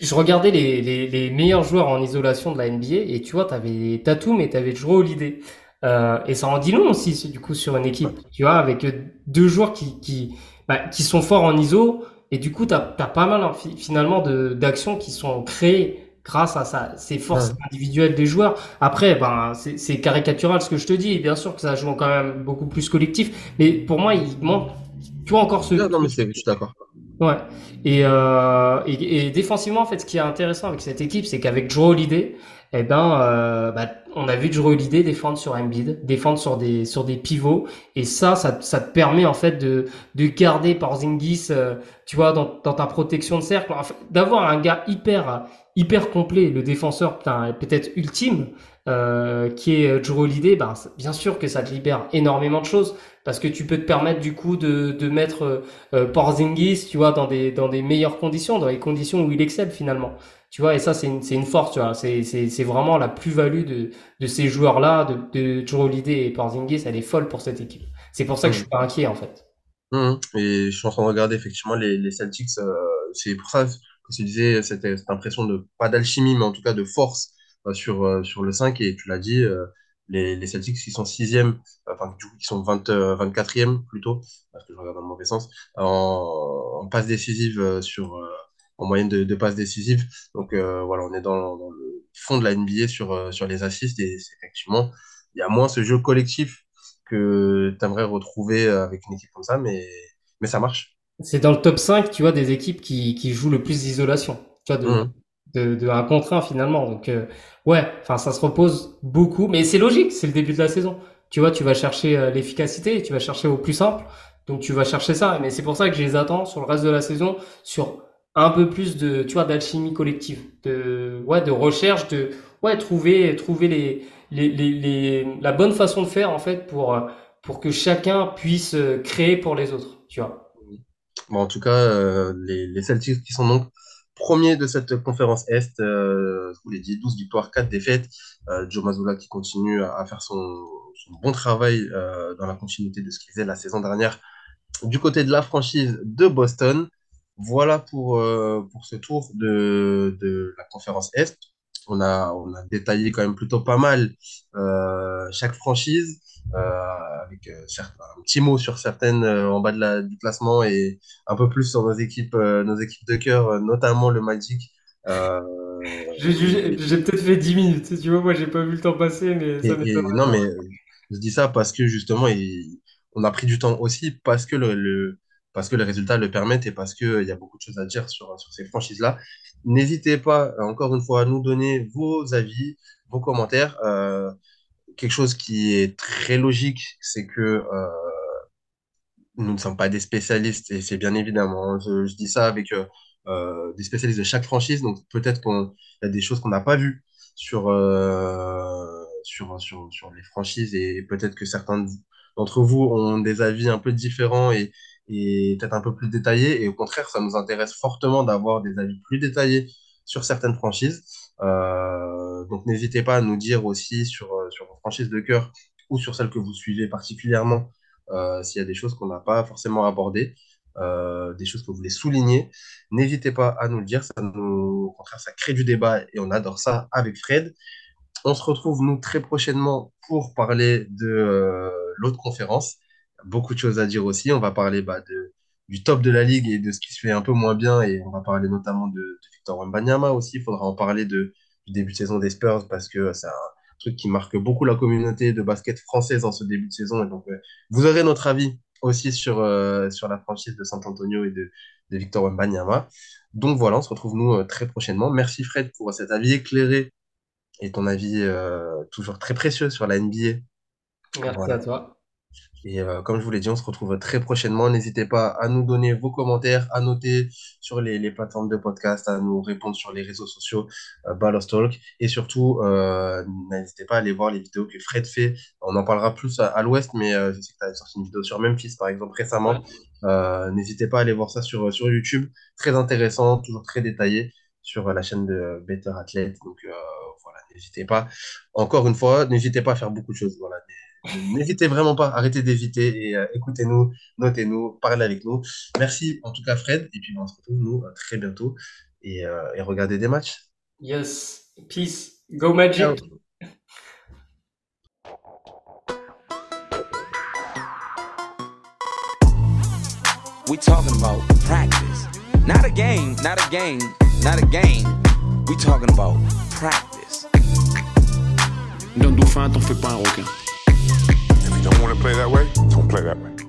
Je regardais les, les, les meilleurs joueurs en isolation de la NBA et tu vois, t'avais Tatum et t'avais Jrue Holiday. Euh, et ça en dit long aussi, du coup, sur une équipe. Tu vois, avec deux joueurs qui, qui, bah, qui sont forts en iso et du coup, t'as, t'as pas mal hein, fi- finalement de, d'actions qui sont créées grâce à ça, ces forces Ouais. individuelles des joueurs. Après, ben, c'est, c'est caricatural ce que je te dis. Bien sûr que ça joue quand même beaucoup plus collectif, mais pour moi, il manque, tu vois, encore ce, Non, non, mais c'est, je suis d'accord. Ouais. Et, euh, et, et défensivement, en fait, ce qui est intéressant avec cette équipe, c'est qu'avec Joe Holiday, eh ben, euh, bah, on a vu Drew Holiday défendre sur Embiid, défendre sur des sur des pivots, et ça, ça, ça te permet en fait de de garder Porzingis, euh, tu vois, dans, dans ta protection de cercle, d'avoir un gars hyper hyper complet, le défenseur peut-être ultime, euh, qui est Drew Holiday. Ben, bien sûr que ça te libère énormément de choses parce que tu peux te permettre du coup de de mettre euh, Porzingis, tu vois, dans des dans des meilleures conditions, dans les conditions où il excelle finalement. Tu vois, et ça, c'est une, c'est une force, tu vois. C'est, c'est, c'est vraiment la plus-value de, de ces joueurs-là, de, de Joe Holiday et Porzingis, elle est folle pour cette équipe. C'est pour ça que je suis pas inquiet, en fait. Mmh. Et je suis en train de regarder, effectivement, les, les Celtics, euh, c'est pour ça que je disais, cette, cette impression de, pas d'alchimie, mais en tout cas de force euh, sur, euh, sur le 5, et tu l'as dit, les, les Celtics qui sont sixième, enfin, du coup, qui sont 20, 24e plutôt, parce que je regarde dans le mauvais sens, en, en passe décisive sur, en moyenne de, de passes décisives. Donc euh, voilà, on est dans, dans, le fond de la NBA sur, euh, sur les assists et effectivement, il y a moins ce jeu collectif que tu aimerais retrouver avec une équipe comme ça, mais, mais ça marche. C'est dans le top 5, tu vois, des équipes qui, qui jouent le plus d'isolation, tu vois, de, mmh. de, de, un contre un finalement. Donc euh, ouais, enfin ça se repose beaucoup, mais c'est logique, c'est le début de la saison. Tu vois, tu vas chercher euh, l'efficacité, tu vas chercher au plus simple, donc tu vas chercher ça. Mais c'est pour ça que je les attends sur le reste de la saison, sur un peu plus de tu vois d'alchimie collective de ouais de recherche de ouais trouver trouver les, les, les, les, la bonne façon de faire en fait pour pour que chacun puisse créer pour les autres tu vois. Bon, en tout cas euh, les, les Celtics qui sont donc premiers de cette conférence Est euh, je vous l'ai dit 12 victoires 4 défaites. Euh, Joe Mazzulla qui continue à, faire son, son bon travail euh, dans la continuité de ce qu'il faisait la saison dernière. Du côté de la franchise de Boston voilà pour, euh, pour ce tour de, de la conférence Est. On a, on a détaillé quand même plutôt pas mal euh, chaque franchise, euh, avec euh, un petit mot sur certaines euh, en bas de la, du classement et un peu plus sur nos équipes, euh, nos équipes de cœur, notamment le Magic. J'ai peut-être fait 10 minutes, tu vois, moi j'ai pas vu le temps passer, mais ça et, et, Non, mais je dis ça parce que justement, il, on a pris du temps aussi parce que le, le parce que les résultats le permettent et parce qu'il euh, y a beaucoup de choses à dire sur, sur ces franchises-là. N'hésitez pas, euh, encore une fois, à nous donner vos avis, vos commentaires. Euh, quelque chose qui est très logique, c'est que nous ne sommes pas des spécialistes et c'est bien évidemment, je, je, dis ça avec des spécialistes de chaque franchise, donc peut-être qu'il y a des choses qu'on n'a pas vues sur, sur, sur, sur les franchises et peut-être que certains d'entre vous ont des avis un peu différents et, et peut-être un peu plus détaillé. Et au contraire, ça nous intéresse fortement d'avoir des avis plus détaillés sur certaines franchises. Euh, donc n'hésitez pas à nous dire aussi sur, euh, sur vos franchises de cœur ou sur celles que vous suivez particulièrement euh, s'il y a des choses qu'on n'a pas forcément abordées, des choses que vous voulez souligner. N'hésitez pas à nous le dire, ça nous, au contraire, ça crée du débat et on adore ça avec Fred. On se retrouve, nous, très prochainement pour parler de l'autre conférence beaucoup de choses à dire aussi. On va parler bah, de, du top de la ligue et de ce qui se fait un peu moins bien. Et on va parler notamment de, de Victor Wembanyama aussi. Il faudra en parler de, du début de saison des Spurs parce que c'est un truc qui marque beaucoup la communauté de basket française en ce début de saison. Et donc, euh, vous aurez notre avis aussi sur, euh, sur la franchise de San Antonio et de, de Victor Wembanyama. Donc voilà, on se retrouve nous euh, très prochainement. Merci Fred pour cet avis éclairé et ton avis euh, toujours très précieux sur la NBA. Merci voilà. à toi. Et euh, comme je vous l'ai dit, on se retrouve très prochainement. N'hésitez pas à nous donner vos commentaires, à noter sur les, les plateformes de podcast, à nous répondre sur les réseaux sociaux, euh, Ballos Talk. Et surtout, euh, n'hésitez pas à aller voir les vidéos que Fred fait. On en parlera plus à, à l'ouest, mais euh, je sais que tu as sorti une vidéo sur Memphis, par exemple, récemment. N'hésitez pas à aller voir ça sur, sur YouTube. Très intéressant, toujours très détaillé sur la chaîne de Better Athlete. Donc voilà, n'hésitez pas. Encore une fois, n'hésitez pas à faire beaucoup de choses. Voilà. N'hésitez vraiment pas, arrêtez d'éviter et euh, écoutez-nous, notez-nous, parlez avec nous. Merci en tout cas Fred, et puis on se retrouve nous très bientôt et, euh, et regardez des matchs. Yes, peace, go Magic. Ciao. We talking about practice. Not a game, not a game, not a game. We talking about practice. D'un dauphin, t'en fais pas un requin. Don't want to play that way, don't play that way.